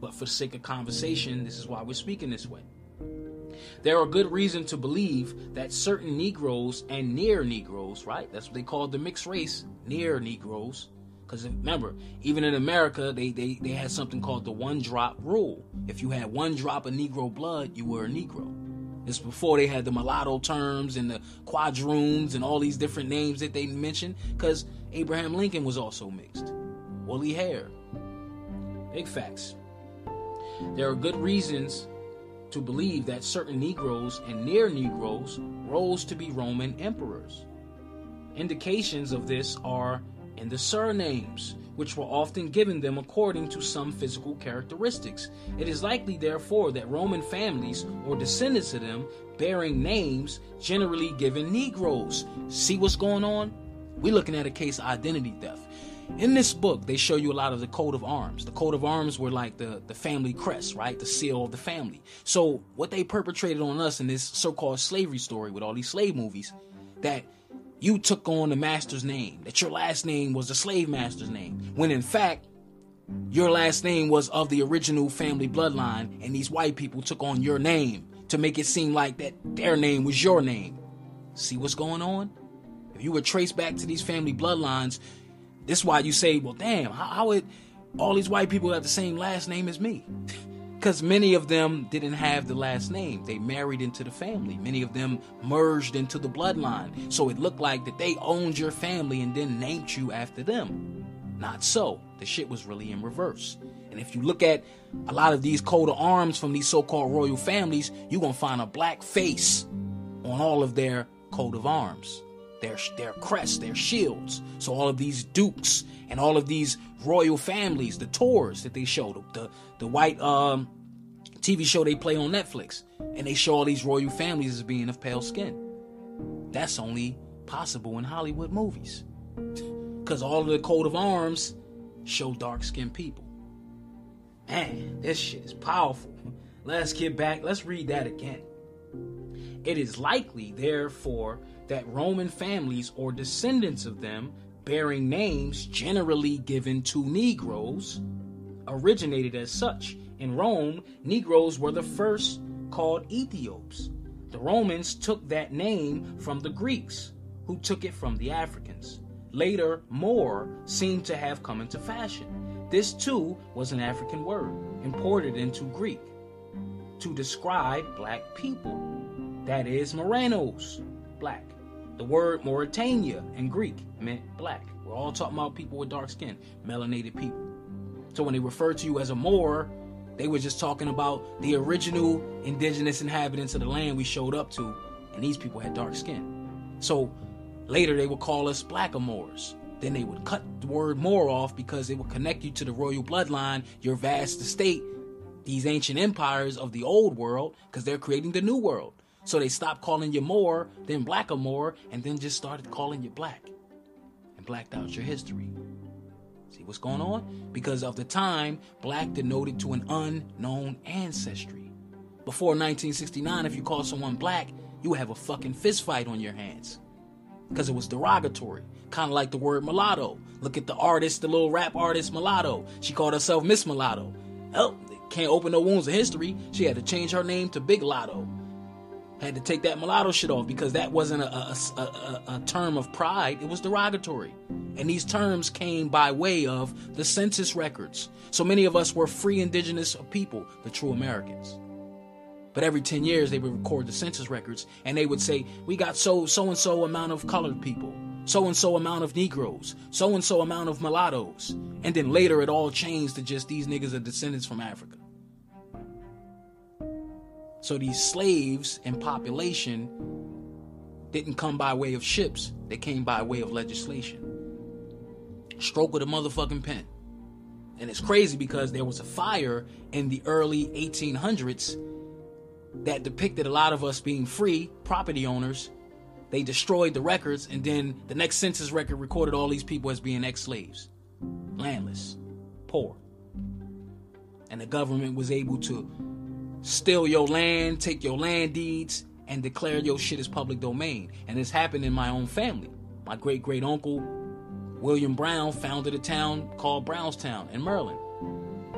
But for sake of conversation, this is why we're speaking this way. There are good reason to believe that certain Negroes and near Negroes, right? That's what they call the mixed race, near Negroes. Because remember, even in America, they, they, they had something called the one drop rule. If you had one drop of Negro blood, you were a Negro. It's before they had the mulatto terms and the quadroons and all these different names that they mentioned. Because Abraham Lincoln was also mixed woolly hair. Big facts. There are good reasons to believe that certain Negroes and near Negroes rose to be Roman emperors. Indications of this are in the surnames, which were often given them according to some physical characteristics. It is likely, therefore, that Roman families or descendants of them bearing names generally given Negroes. See what's going on? We're looking at a case of identity theft. In this book, they show you a lot of the coat of arms. The coat of arms were like the, the family crest, right? The seal of the family. So, what they perpetrated on us in this so called slavery story with all these slave movies, that you took on the master's name, that your last name was the slave master's name, when in fact, your last name was of the original family bloodline, and these white people took on your name to make it seem like that their name was your name. See what's going on? If you were traced back to these family bloodlines, this is why you say, well, damn, how, how would all these white people have the same last name as me. Because many of them didn't have the last name. They married into the family. Many of them merged into the bloodline. So it looked like that they owned your family and then named you after them. Not so. The shit was really in reverse. And if you look at a lot of these coat of arms from these so called royal families, you're going to find a black face on all of their coat of arms their their crests, their shields. So all of these dukes and all of these royal families, the tours that they show, the the, the white um, TV show they play on Netflix, and they show all these royal families as being of pale skin. That's only possible in Hollywood movies, because all of the coat of arms show dark skinned people. Man, this shit is powerful. Let's get back. Let's read that again. It is likely, therefore, that Roman families or descendants of them bearing names generally given to Negroes originated as such. In Rome, Negroes were the first called Ethiops. The Romans took that name from the Greeks, who took it from the Africans. Later, Moor seemed to have come into fashion. This too was an African word, imported into Greek, to describe black people. That is, Morenos, black. The word Mauritania in Greek meant black. We're all talking about people with dark skin, melanated people. So when they refer to you as a Moor, they were just talking about the original indigenous inhabitants of the land we showed up to, and these people had dark skin. So later they would call us blackamoors. Then they would cut the word Moor off because it would connect you to the royal bloodline, your vast estate, these ancient empires of the old world, because they're creating the new world. So they stopped calling you Moor, then Blackamoor, and then just started calling you black and blacked out your history. See what's going on? Because of the time, black denoted to an unknown ancestry. Before 1969, if you call someone black, you would have a fucking fist fight on your hands. Because it was derogatory. Kind of like the word mulatto. Look at the artist, the little rap artist Mulatto. She called herself Miss Mulatto. Oh, can't open no wounds of history. She had to change her name to Big Latto had to take that mulatto shit off because that wasn't a, a, a, a, term of pride, it was derogatory. And these terms came by way of the census records. So many of us were free indigenous people, the true Americans. But every 10 years they would record the census records and they would say, we got so so and so amount of colored people, so and so amount of Negroes, so and so amount of mulattoes. And then later it all changed to just these niggas are descendants from Africa. So these slaves and population didn't come by way of ships, they came by way of legislation. Stroke of the motherfucking pen. And it's crazy because there was a fire in the early 1800s that depicted a lot of us being free property owners. They destroyed the records, and then the next census record recorded all these people as being ex slaves, landless, poor. And the government was able to steal your land, take your land deeds, and declare your shit as public domain. And this happened in my own family. My great great uncle, William Brown, founded a town called Brownstown in Maryland,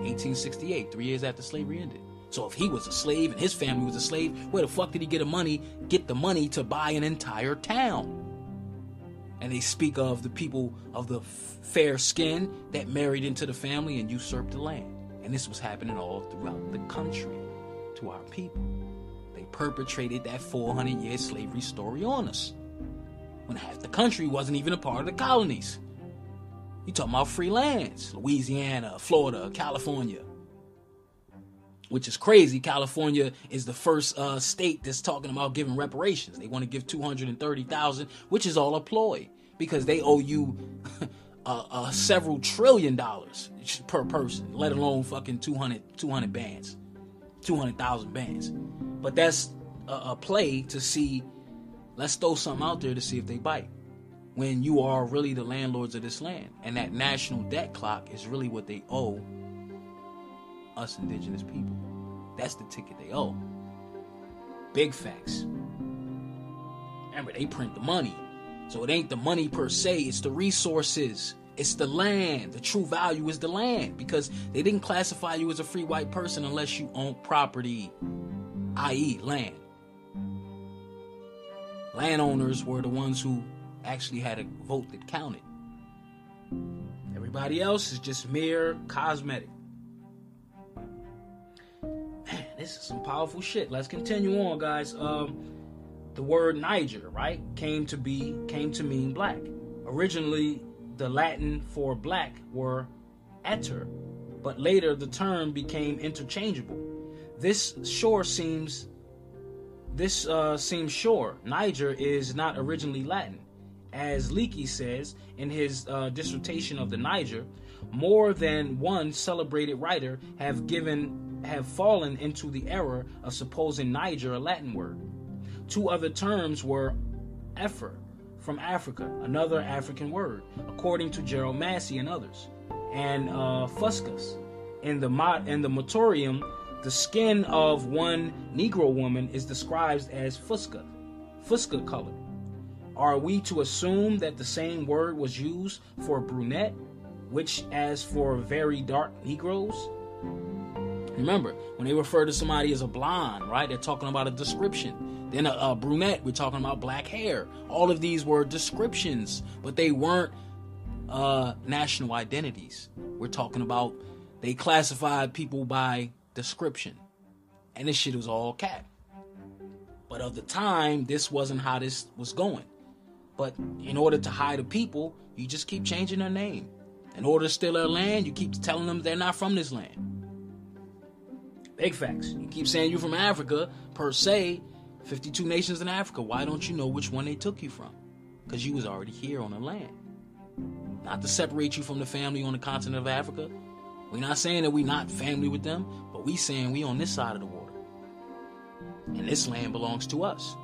1868, three years after slavery ended. So if he was a slave and his family was a slave, where the fuck did he get the money, get the money to buy an entire town? And they speak of the people of the fair skin that married into the family and usurped the land. And this was happening all throughout the country to our people. They perpetrated that 400 year slavery story on us when half the country wasn't even a part of the colonies. You talking about free lands, Louisiana, Florida, California. Which is crazy. California is the first uh, state that's talking about giving reparations. They want to give 230,000, which is all a ploy because they owe you uh, uh, several trillion dollars per person, let alone fucking 200, 200 bands. 200,000 bands. But that's a, a, play to see, let's throw something out there to see if they bite. When you are really the landlords of this land. And that national debt clock is really what they owe us indigenous people. That's the ticket they owe. Big facts. Remember, they print the money. So it ain't the money per se, it's the resources. It's the land. The true value is the land because they didn't classify you as a free white person unless you own property, i.e., land. Landowners were the ones who actually had a vote that counted. Everybody else is just mere cosmetic. Man, this is some powerful shit. Let's continue on, guys. Um, the word Niger, right, came to be came to mean black. Originally, the Latin for black were eter, but later the term became interchangeable. This sure seems this uh, seems sure. Niger is not originally Latin. As Leakey says in his uh, dissertation of the Niger, more than one celebrated writer have given have fallen into the error of supposing Niger a Latin word. Two other terms were Afer from Africa, another African word, according to Gerald Massey and others, and uh, Fuscus. In the in the Moretum, the skin of one Negro woman is described as fusca, fusca color. Are we to assume that the same word was used for brunette, which as for very dark Negroes? Remember, when they refer to somebody as a blonde, right, they're talking about a description. Then a, a brunette, we're talking about black hair. All of these were descriptions, but they weren't uh, national identities. We're talking about they classified people by description. And this shit was all cap. But of the time, this wasn't how this was going. But in order to hide the people, you just keep changing their name. In order to steal their land, you keep telling them they're not from this land. Big facts. You keep saying you're from Africa, per se, 52 nations in Africa. Why don't you know which one they took you from? Because you was already here on the land. Not to separate you from the family on the continent of Africa. We're not saying that we're not family with them, but we saying we on this side of the water. And this land belongs to us.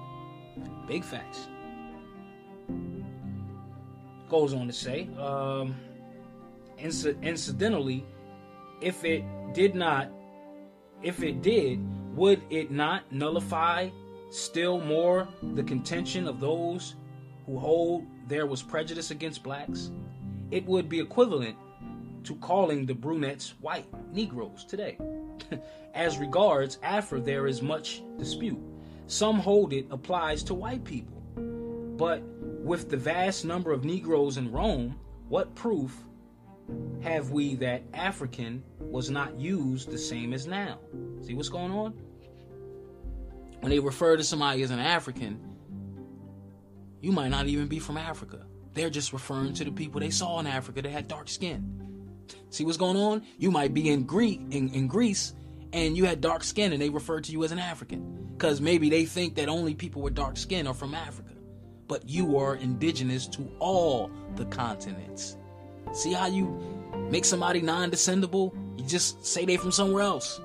Big facts. Goes on to say, um, incidentally, if it did not, if it did, would it not nullify still more the contention of those who hold there was prejudice against blacks? It would be equivalent to calling the brunettes white Negroes today. As regards Afro, there is much dispute. Some hold it applies to white people. But with the vast number of Negroes in Rome, what proof have we that African was not used the same as now? See what's going on? When they refer to somebody as an African, you might not even be from Africa. They're just referring to the people they saw in Africa that had dark skin. See what's going on? You might be in Greek in, in Greece and you had dark skin and they referred to you as an African. Because maybe they think that only people with dark skin are from Africa. But you are indigenous to all the continents. See how you make somebody non-descendable? You just say they from somewhere else.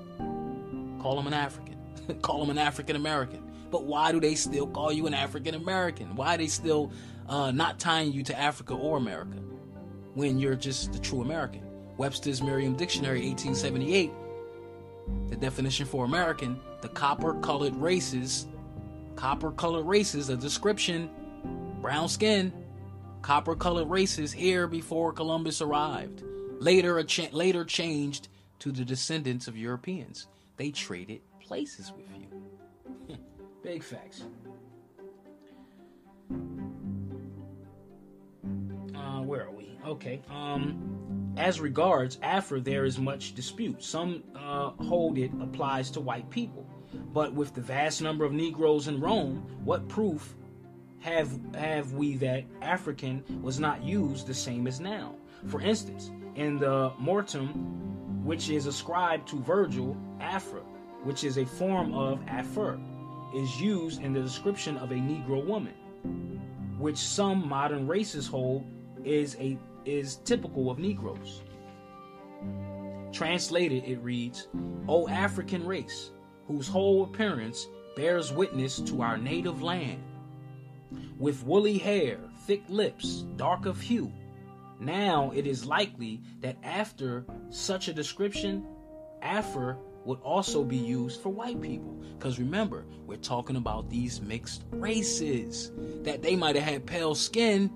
Call them an African. call them an African American. But why do they still call you an African American? Why are they still uh, not tying you to Africa or America when you're just the true American? Webster's Merriam Dictionary, 1878, the definition for American, the copper colored races, copper colored races, a description, brown skin, copper colored races here before Columbus arrived. Later, cha- later changed to the descendants of Europeans. They traded places with you. Big facts. Uh, where are we? Okay. Um, as regards Afro, there is much dispute. Some uh, hold it applies to white people. But with the vast number of Negroes in Rome, what proof have have we that African was not used the same as now? For instance, in the Moretum, which is ascribed to Virgil, Afra, which is a form of Afer, is used in the description of a Negro woman, which some modern races hold is a is typical of Negroes. Translated, it reads, O African race, whose whole appearance bears witness to our native land, with woolly hair, thick lips, dark of hue. Now it is likely that after such a description, Afro would also be used for white people. Because remember, we're talking about these mixed races. That they might have had pale skin,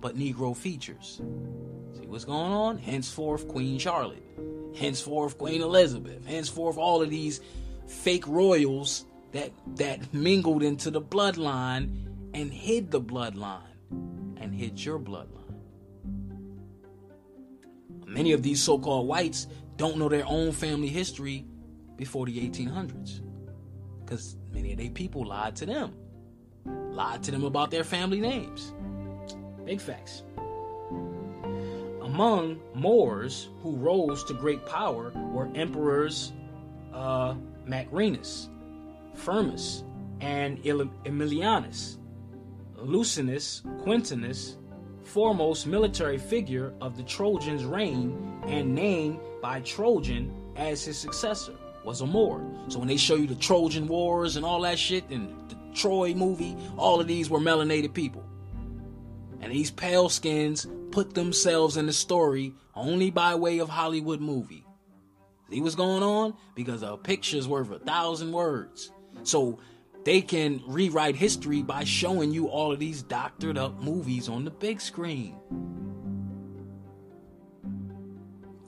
but Negro features. See what's going on? Henceforth, Queen Charlotte. Henceforth, Queen Elizabeth. Henceforth, all of these fake royals that that mingled into the bloodline and hid the bloodline and hid your bloodline. Many of these so called whites don't know their own family history before the 1800s because many of their people lied to them, lied to them about their family names. Big facts. Among Moors who rose to great power were emperors uh, Macrinus, Firmus, and Aemilianus. Lucinus Quintinus, foremost military figure of the Trojans' reign and named by Trojan as his successor, was a Moor. So when they show you the Trojan Wars and all that shit and the Troy movie, all of these were melanated people. And these pale skins put themselves in the story only by way of Hollywood movie. See what's going on? Because a picture's worth a thousand words. So they can rewrite history by showing you all of these doctored up movies on the big screen.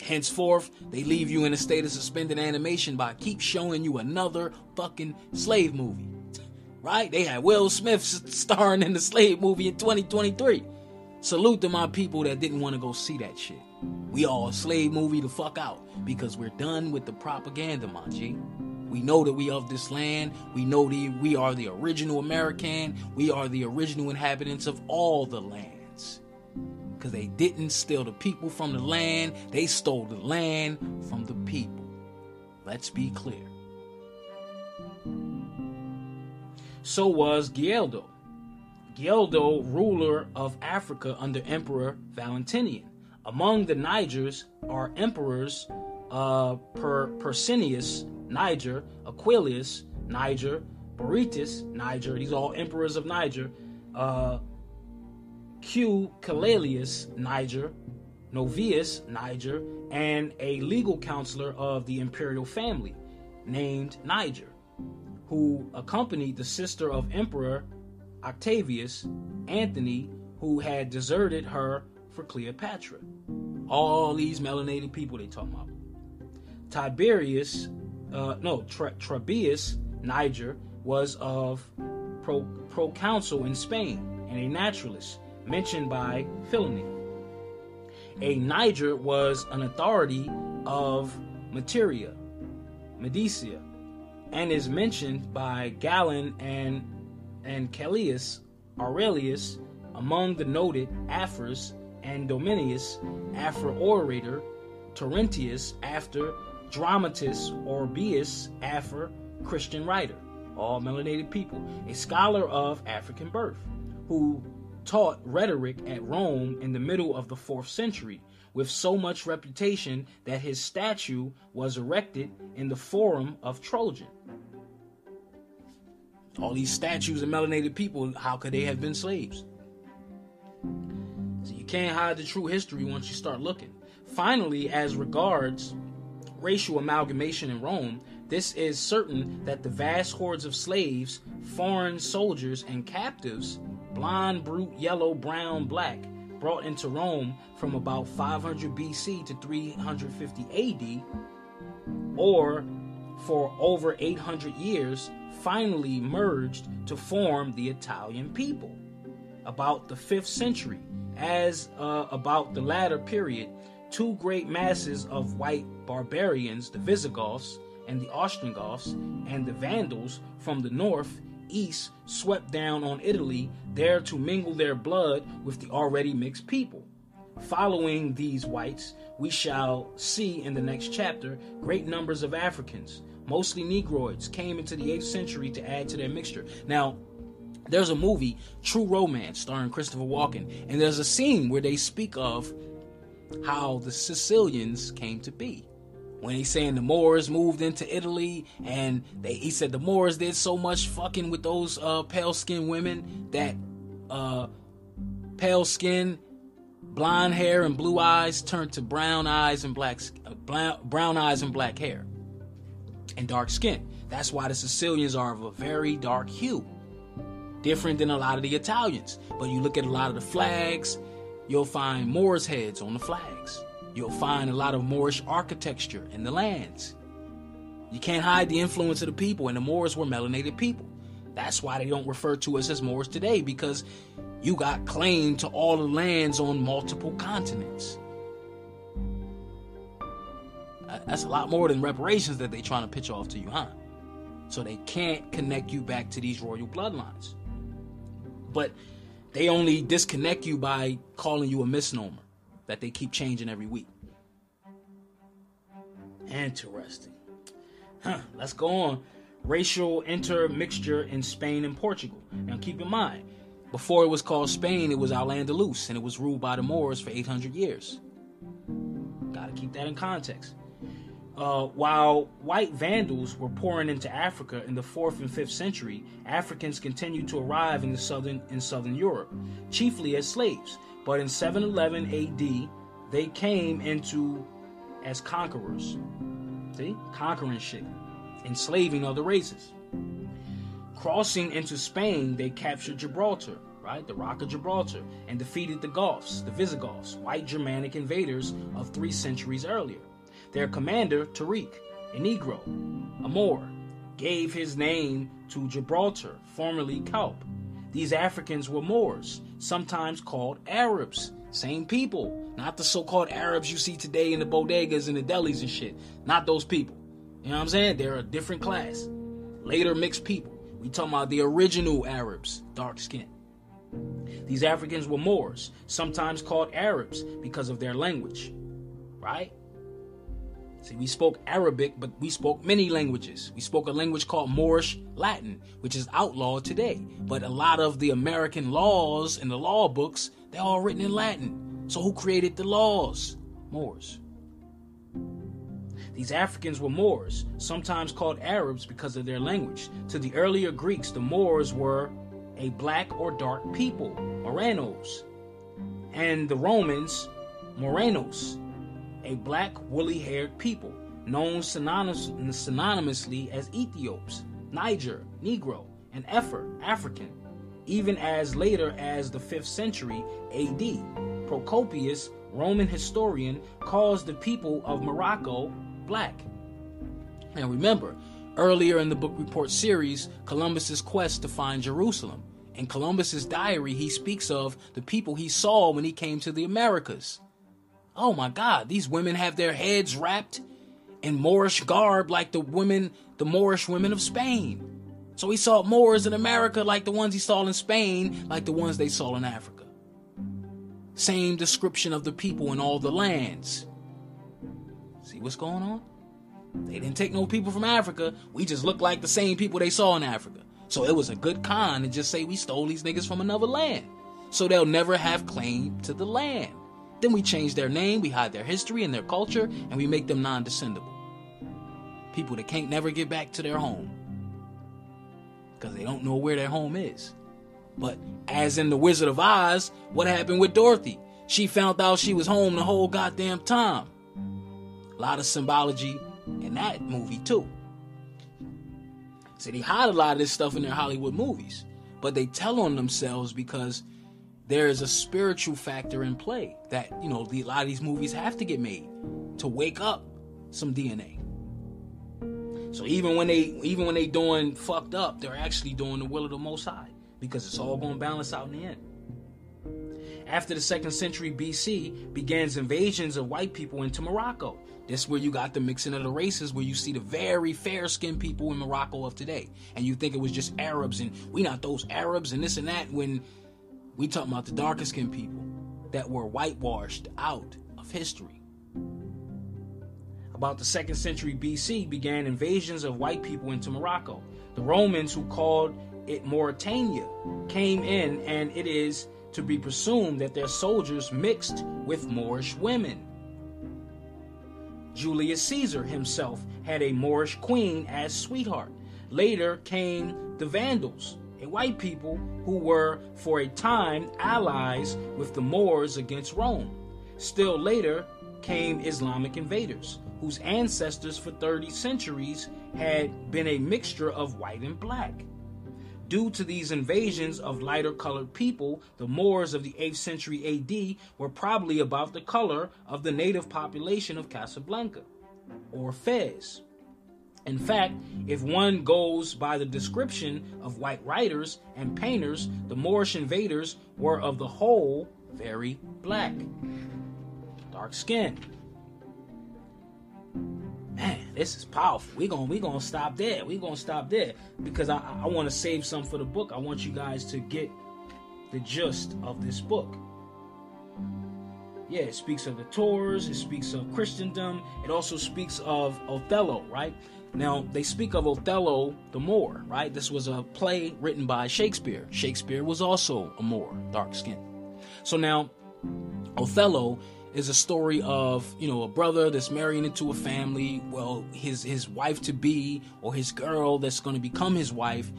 Henceforth, they leave you in a state of suspended animation by keep showing you another fucking slave movie. Right? They had Will Smith starring in the slave movie in 2023. Salute to my people that didn't want to go see that shit. We all slave movie the fuck out because we're done with the propaganda, my. We know that we of this land. We know that we are the original American. We are the original inhabitants of all the lands. Because they didn't steal the people from the land, they stole the land from the people. Let's be clear. So was Gildo. Gildo, ruler of Africa under Emperor Valentinian. Among the Nigers are emperors uh, per Pescennius, Niger, Aquilius, Niger, Boritis, Niger. These are all emperors of Niger. Uh, Q. Calalius, Niger, Novius, Niger, and a legal counselor of the imperial family named Niger, who accompanied the sister of Emperor Octavius, Antony, who had deserted her for Cleopatra. All these melanated people they talk about. Tiberius, uh, no, Trebius, Niger, was of pro- proconsul in Spain and a naturalist mentioned by Philony. A Niger was an authority of Materia, Medica, and is mentioned by Galen and and Callius Aurelius among the noted Afers and Domitius, Afer orator, Terentius Afer dramatist, or Bias Afer Christian writer, all melanated people, a scholar of African birth, who taught rhetoric at Rome in the middle of the fourth century, with so much reputation that his statue was erected in the Forum of Trojan. All these statues of melanated people, how could they have been slaves? Can't hide the true history once you start looking. Finally, as regards racial amalgamation in Rome, this is certain that the vast hordes of slaves, foreign soldiers, and captives, blonde, brute, yellow, brown, black, brought into Rome from about 500 BC to 350 AD, or for over 800 years, finally merged to form the Italian people. About the 5th century, as uh, about the latter period, two great masses of white barbarians, the Visigoths and the Ostrogoths, and the Vandals from the north, east, swept down on Italy, there to mingle their blood with the already mixed people. Following these whites, we shall see in the next chapter great numbers of Africans, mostly Negroids, came into the 8th century to add to their mixture. Now, there's a movie, True Romance, starring Christopher Walken, and there's a scene where they speak of how the Sicilians came to be. When he's saying the Moors moved into Italy, and they, he said the Moors did so much fucking with those uh, pale skinned women that uh, pale skin, blonde hair, and blue eyes turned to brown eyes and black uh, brown, brown eyes and black hair and dark skin. That's why the Sicilians are of a very dark hue, different than a lot of the Italians. But you look at a lot of the flags, you'll find Moors heads on the flags. You'll find a lot of Moorish architecture in the lands. You can't hide the influence of the people, and the Moors were melanated people. That's why they don't refer to us as Moors today, because you got claim to all the lands on multiple continents. Uh, that's a lot more than reparations that they're trying to pitch off to you, huh? So they can't connect you back to these royal bloodlines. But they only disconnect you by calling you a misnomer that they keep changing every week. Interesting. Huh, let's go on. Racial intermixture in Spain and Portugal. Now keep in mind, before it was called Spain, it was Al Andalus, and it was ruled by the Moors for 800 years. Gotta keep that in context. Uh, while white Vandals were pouring into Africa in the fourth and fifth century, Africans continued to arrive in the southern in southern Europe, chiefly as slaves. But in 711 A.D., they came into as conquerors. See, conquering shit, enslaving other races. Crossing into Spain, they captured Gibraltar, right, the Rock of Gibraltar, and defeated the Goths, the Visigoths, white Germanic invaders of three centuries earlier. Their commander, Tariq, a Negro, a Moor, gave his name to Gibraltar, formerly Calpe. These Africans were Moors, sometimes called Arabs. Same people, not the so called Arabs you see today in the bodegas and the delis and shit. Not those people. You know what I'm saying? They're a different class. Later mixed people. We talking about the original Arabs, dark skin. These Africans were Moors, sometimes called Arabs because of their language. Right? See, we spoke Arabic, but we spoke many languages. We spoke a language called Moorish Latin, which is outlawed today. But a lot of the American laws and the law books, they're all written in Latin. So who created the laws? Moors. These Africans were Moors, sometimes called Arabs because of their language. To the earlier Greeks, the Moors were a black or dark people, Morenos. And the Romans, Morenos, a black, woolly haired people, known synonymous, synonymously as Ethiops, Niger, Negro, and Afer, African, even as later as the 5th century AD. Procopius, Roman historian, calls the people of Morocco black. Now remember, earlier in the book report series, Columbus's quest to find Jerusalem. In Columbus's diary, he speaks of the people he saw when he came to the Americas. Oh my God, these women have their heads wrapped in Moorish garb like the women, the Moorish women of Spain. So he saw Moors in America like the ones he saw in Spain, like the ones they saw in Africa. Same description of the people in all the lands. See what's going on? They didn't take no people from Africa. We just look like the same people they saw in Africa. So it was a good con to just say we stole these niggas from another land. So they'll never have claim to the land. Then we change their name, we hide their history and their culture, and we make them non descendable. People that can't never get back to their home because they don't know where their home is. But as in The Wizard of Oz, what happened with Dorothy? She found out she was home the whole goddamn time. A lot of symbology in that movie, too. So they hide a lot of this stuff in their Hollywood movies, but they tell on themselves because there is a spiritual factor in play that you know the, a lot of these movies have to get made to wake up some DNA. So even when they even when they doing fucked up, they're actually doing the will of the Most High because it's all going to balance out in the end. After the second century BC begins invasions of white people into Morocco. This is where you got the mixing of the races, where you see the very fair-skinned people in Morocco of today, and you think it was just Arabs and we not those Arabs and this and that. When we talking about the darker skinned people that were whitewashed out of history. About the second century BC began invasions of white people into Morocco. The Romans, who called it Mauritania, came in, and it is to be presumed that their soldiers mixed with Moorish women. Julius Caesar himself had a Moorish queen as sweetheart. Later came the Vandals, a white people who were for a time allies with the Moors against Rome. Still later came Islamic invaders, whose ancestors for 30 centuries had been a mixture of white and black. Due to these invasions of lighter colored people, the Moors of the 8th century AD were probably about the color of the native population of Casablanca or Fez. In fact, if one goes by the description of white writers and painters, the Moorish invaders were of the whole very black, dark skin. Man, this is powerful. We're gonna we gonna stop there. We're gonna stop there because I, I want to save some for the book. I want you guys to get the gist of this book. Yeah, it speaks of the Tours, it speaks of Christendom, it also speaks of Othello, right? Now, they speak of Othello the Moor, right? This was a play written by Shakespeare. Shakespeare was also a Moor, dark skinned. So now, Othello is a story of you know a brother that's marrying into a family. Well, his his wife to be or his girl that's going to become his wife.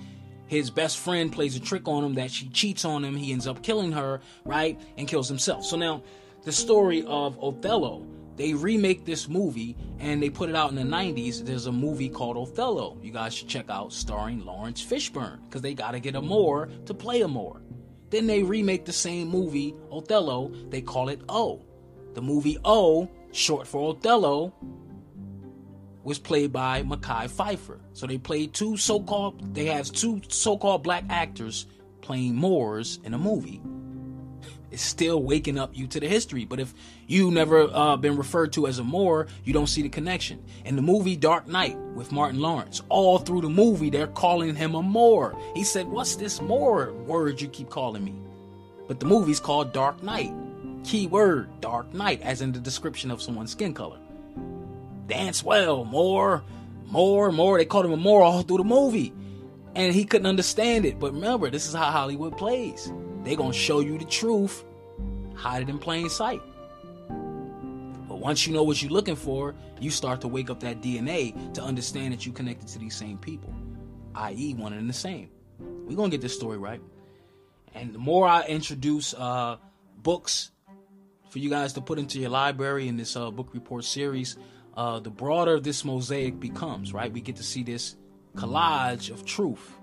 His best friend plays a trick on him that she cheats on him. He ends up killing her, right, and kills himself. So now, the story of Othello. They remake this movie and they put it out in the 90s. There's a movie called Othello. You guys should check out, starring Laurence Fishburne, because they got to get a Moor to play a Moor. Then they remake the same movie, Othello. They call it O. The movie O, short for Othello, was played by Mekhi Phifer. So they played two so-called they have two so-called black actors playing Moors in a movie. It's still waking up you to the history. But if you never uh, been referred to as a Moor, you don't see the connection. In the movie Dark Knight with Martin Lawrence, all through the movie they're calling him a Moor. He said, "What's this Moor word you keep calling me?" But the movie's called Dark Knight. Key word, Dark Knight, as in the description of someone's skin color. Dance well, Moor, more, more. They called him a Moor all through the movie. And he couldn't understand it. But remember, this is how Hollywood plays. They gonna show you the truth, hide it in plain sight. But once you know what you're looking for, you start to wake up that DNA to understand that you connected to these same people, i.e., one and the same. We're gonna get this story right. And the more I introduce uh, books for you guys to put into your library in this uh, book report series, uh, the broader this mosaic becomes, right? We get to see this collage of truth.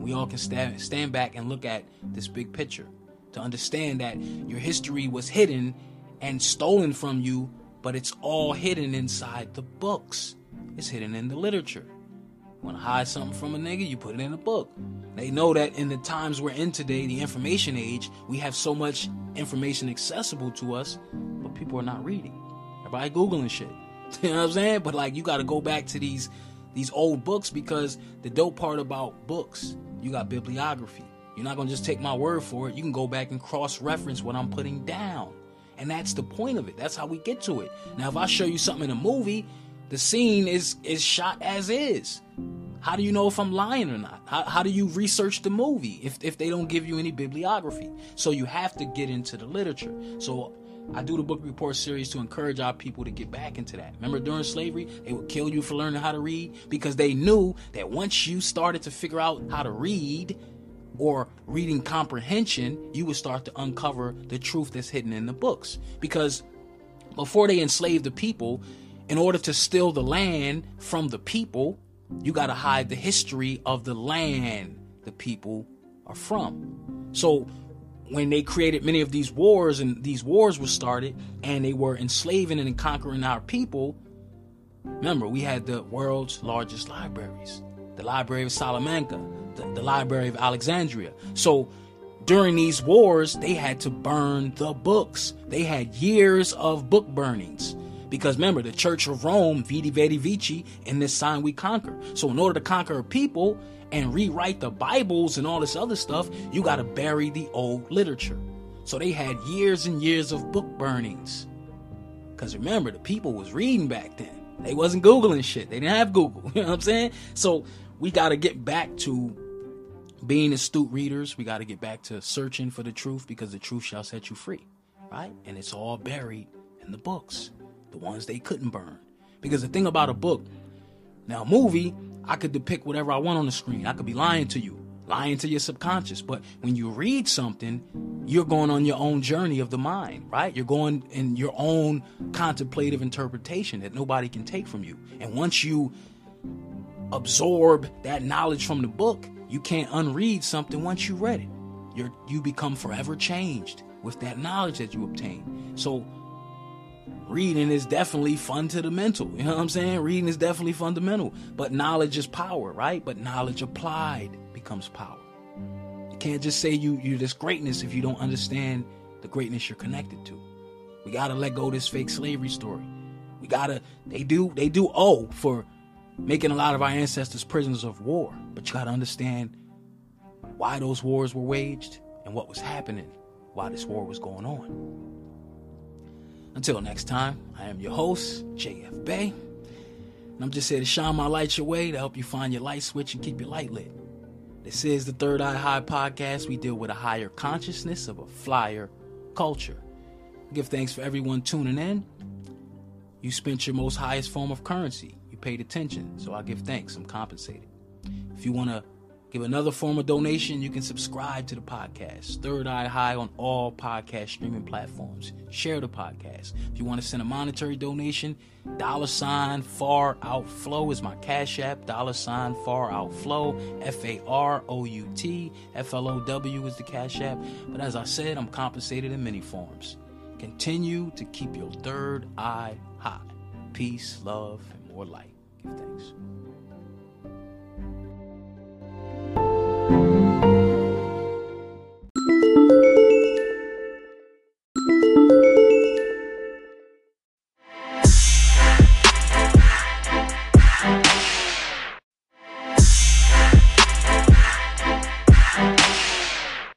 We all can stand, stand back and look at this big picture to understand that your history was hidden and stolen from you, but it's all hidden inside the books. It's hidden in the literature. You want to hide something from a nigga, you put it in a book. They know that in the times we're in today, the information age, we have so much information accessible to us, but people are not reading. Everybody Googling shit. You know what I'm saying? But like you gotta go back to these these old books because the dope part about books, you got bibliography. You're not gonna just take my word for it. You can go back and cross-reference what I'm putting down. And that's the point of it. That's how we get to it. Now if I show you something in a movie, the scene is is shot as is. How do you know if I'm lying or not? How, how do you research the movie if, if they don't give you any bibliography? So you have to get into the literature. So I do the book report series to encourage our people to get back into that. Remember during slavery, they would kill you for learning how to read because they knew that once you started to figure out how to read or reading comprehension, you would start to uncover the truth that's hidden in the books. Because before they enslaved the people, in order to steal the land from the people, you got to hide the history of the land the people are from. So when they created many of these wars and these wars were started and they were enslaving and conquering our people, remember we had the world's largest libraries. The Library of Salamanca, the, the Library of Alexandria. So during these wars, they had to burn the books. They had years of book burnings. Because remember, the Church of Rome, Vidi Vidi Vici, in this sign we conquer. So in order to conquer a people and rewrite the Bibles and all this other stuff, you got to bury the old literature. So they had years and years of book burnings. Because remember, the people was reading back then. They wasn't Googling shit. They didn't have Google. You know what I'm saying? So we got to get back to being astute readers. We got to get back to searching for the truth because the truth shall set you free. Right? And it's all buried in the books the ones they couldn't burn. Because the thing about a book, now a movie, I could depict whatever I want on the screen. I could be lying to you, lying to your subconscious. But when you read something, you're going on your own journey of the mind, right? You're going in your own contemplative interpretation that nobody can take from you. And once you absorb that knowledge from the book, you can't unread something once you read it. You're, you become forever changed with that knowledge that you obtain. So reading is definitely fundamental. You know what I'm saying? Reading is definitely fundamental. But knowledge is power, right? But knowledge applied becomes power. You can't just say you you're this greatness if you don't understand the greatness you're connected to. We gotta let go this fake slavery story. We gotta. They do. They do owe for making a lot of our ancestors prisoners of war. But you gotta understand why those wars were waged and what was happening while this war was going on. Until next time, I am your host, JF Bay. And I'm just here to shine my light your way to help you find your light switch and keep your light lit. This is the Third Eye High podcast. We deal with a higher consciousness of a flyer culture. Give thanks for everyone tuning in. You spent your most highest form of currency. You paid attention, so I give thanks. I'm compensated. If you want to give another form of donation, you can subscribe to the podcast. Third Eye High on all podcast streaming platforms. Share the podcast. If you want to send a monetary donation, dollar sign far outflow is my cash app. Dollar sign far outflow. F A R O U T. F L O W is the cash app. But as I said, I'm compensated in many forms. Continue to keep your third eye high. Peace, love, and more light. Give thanks.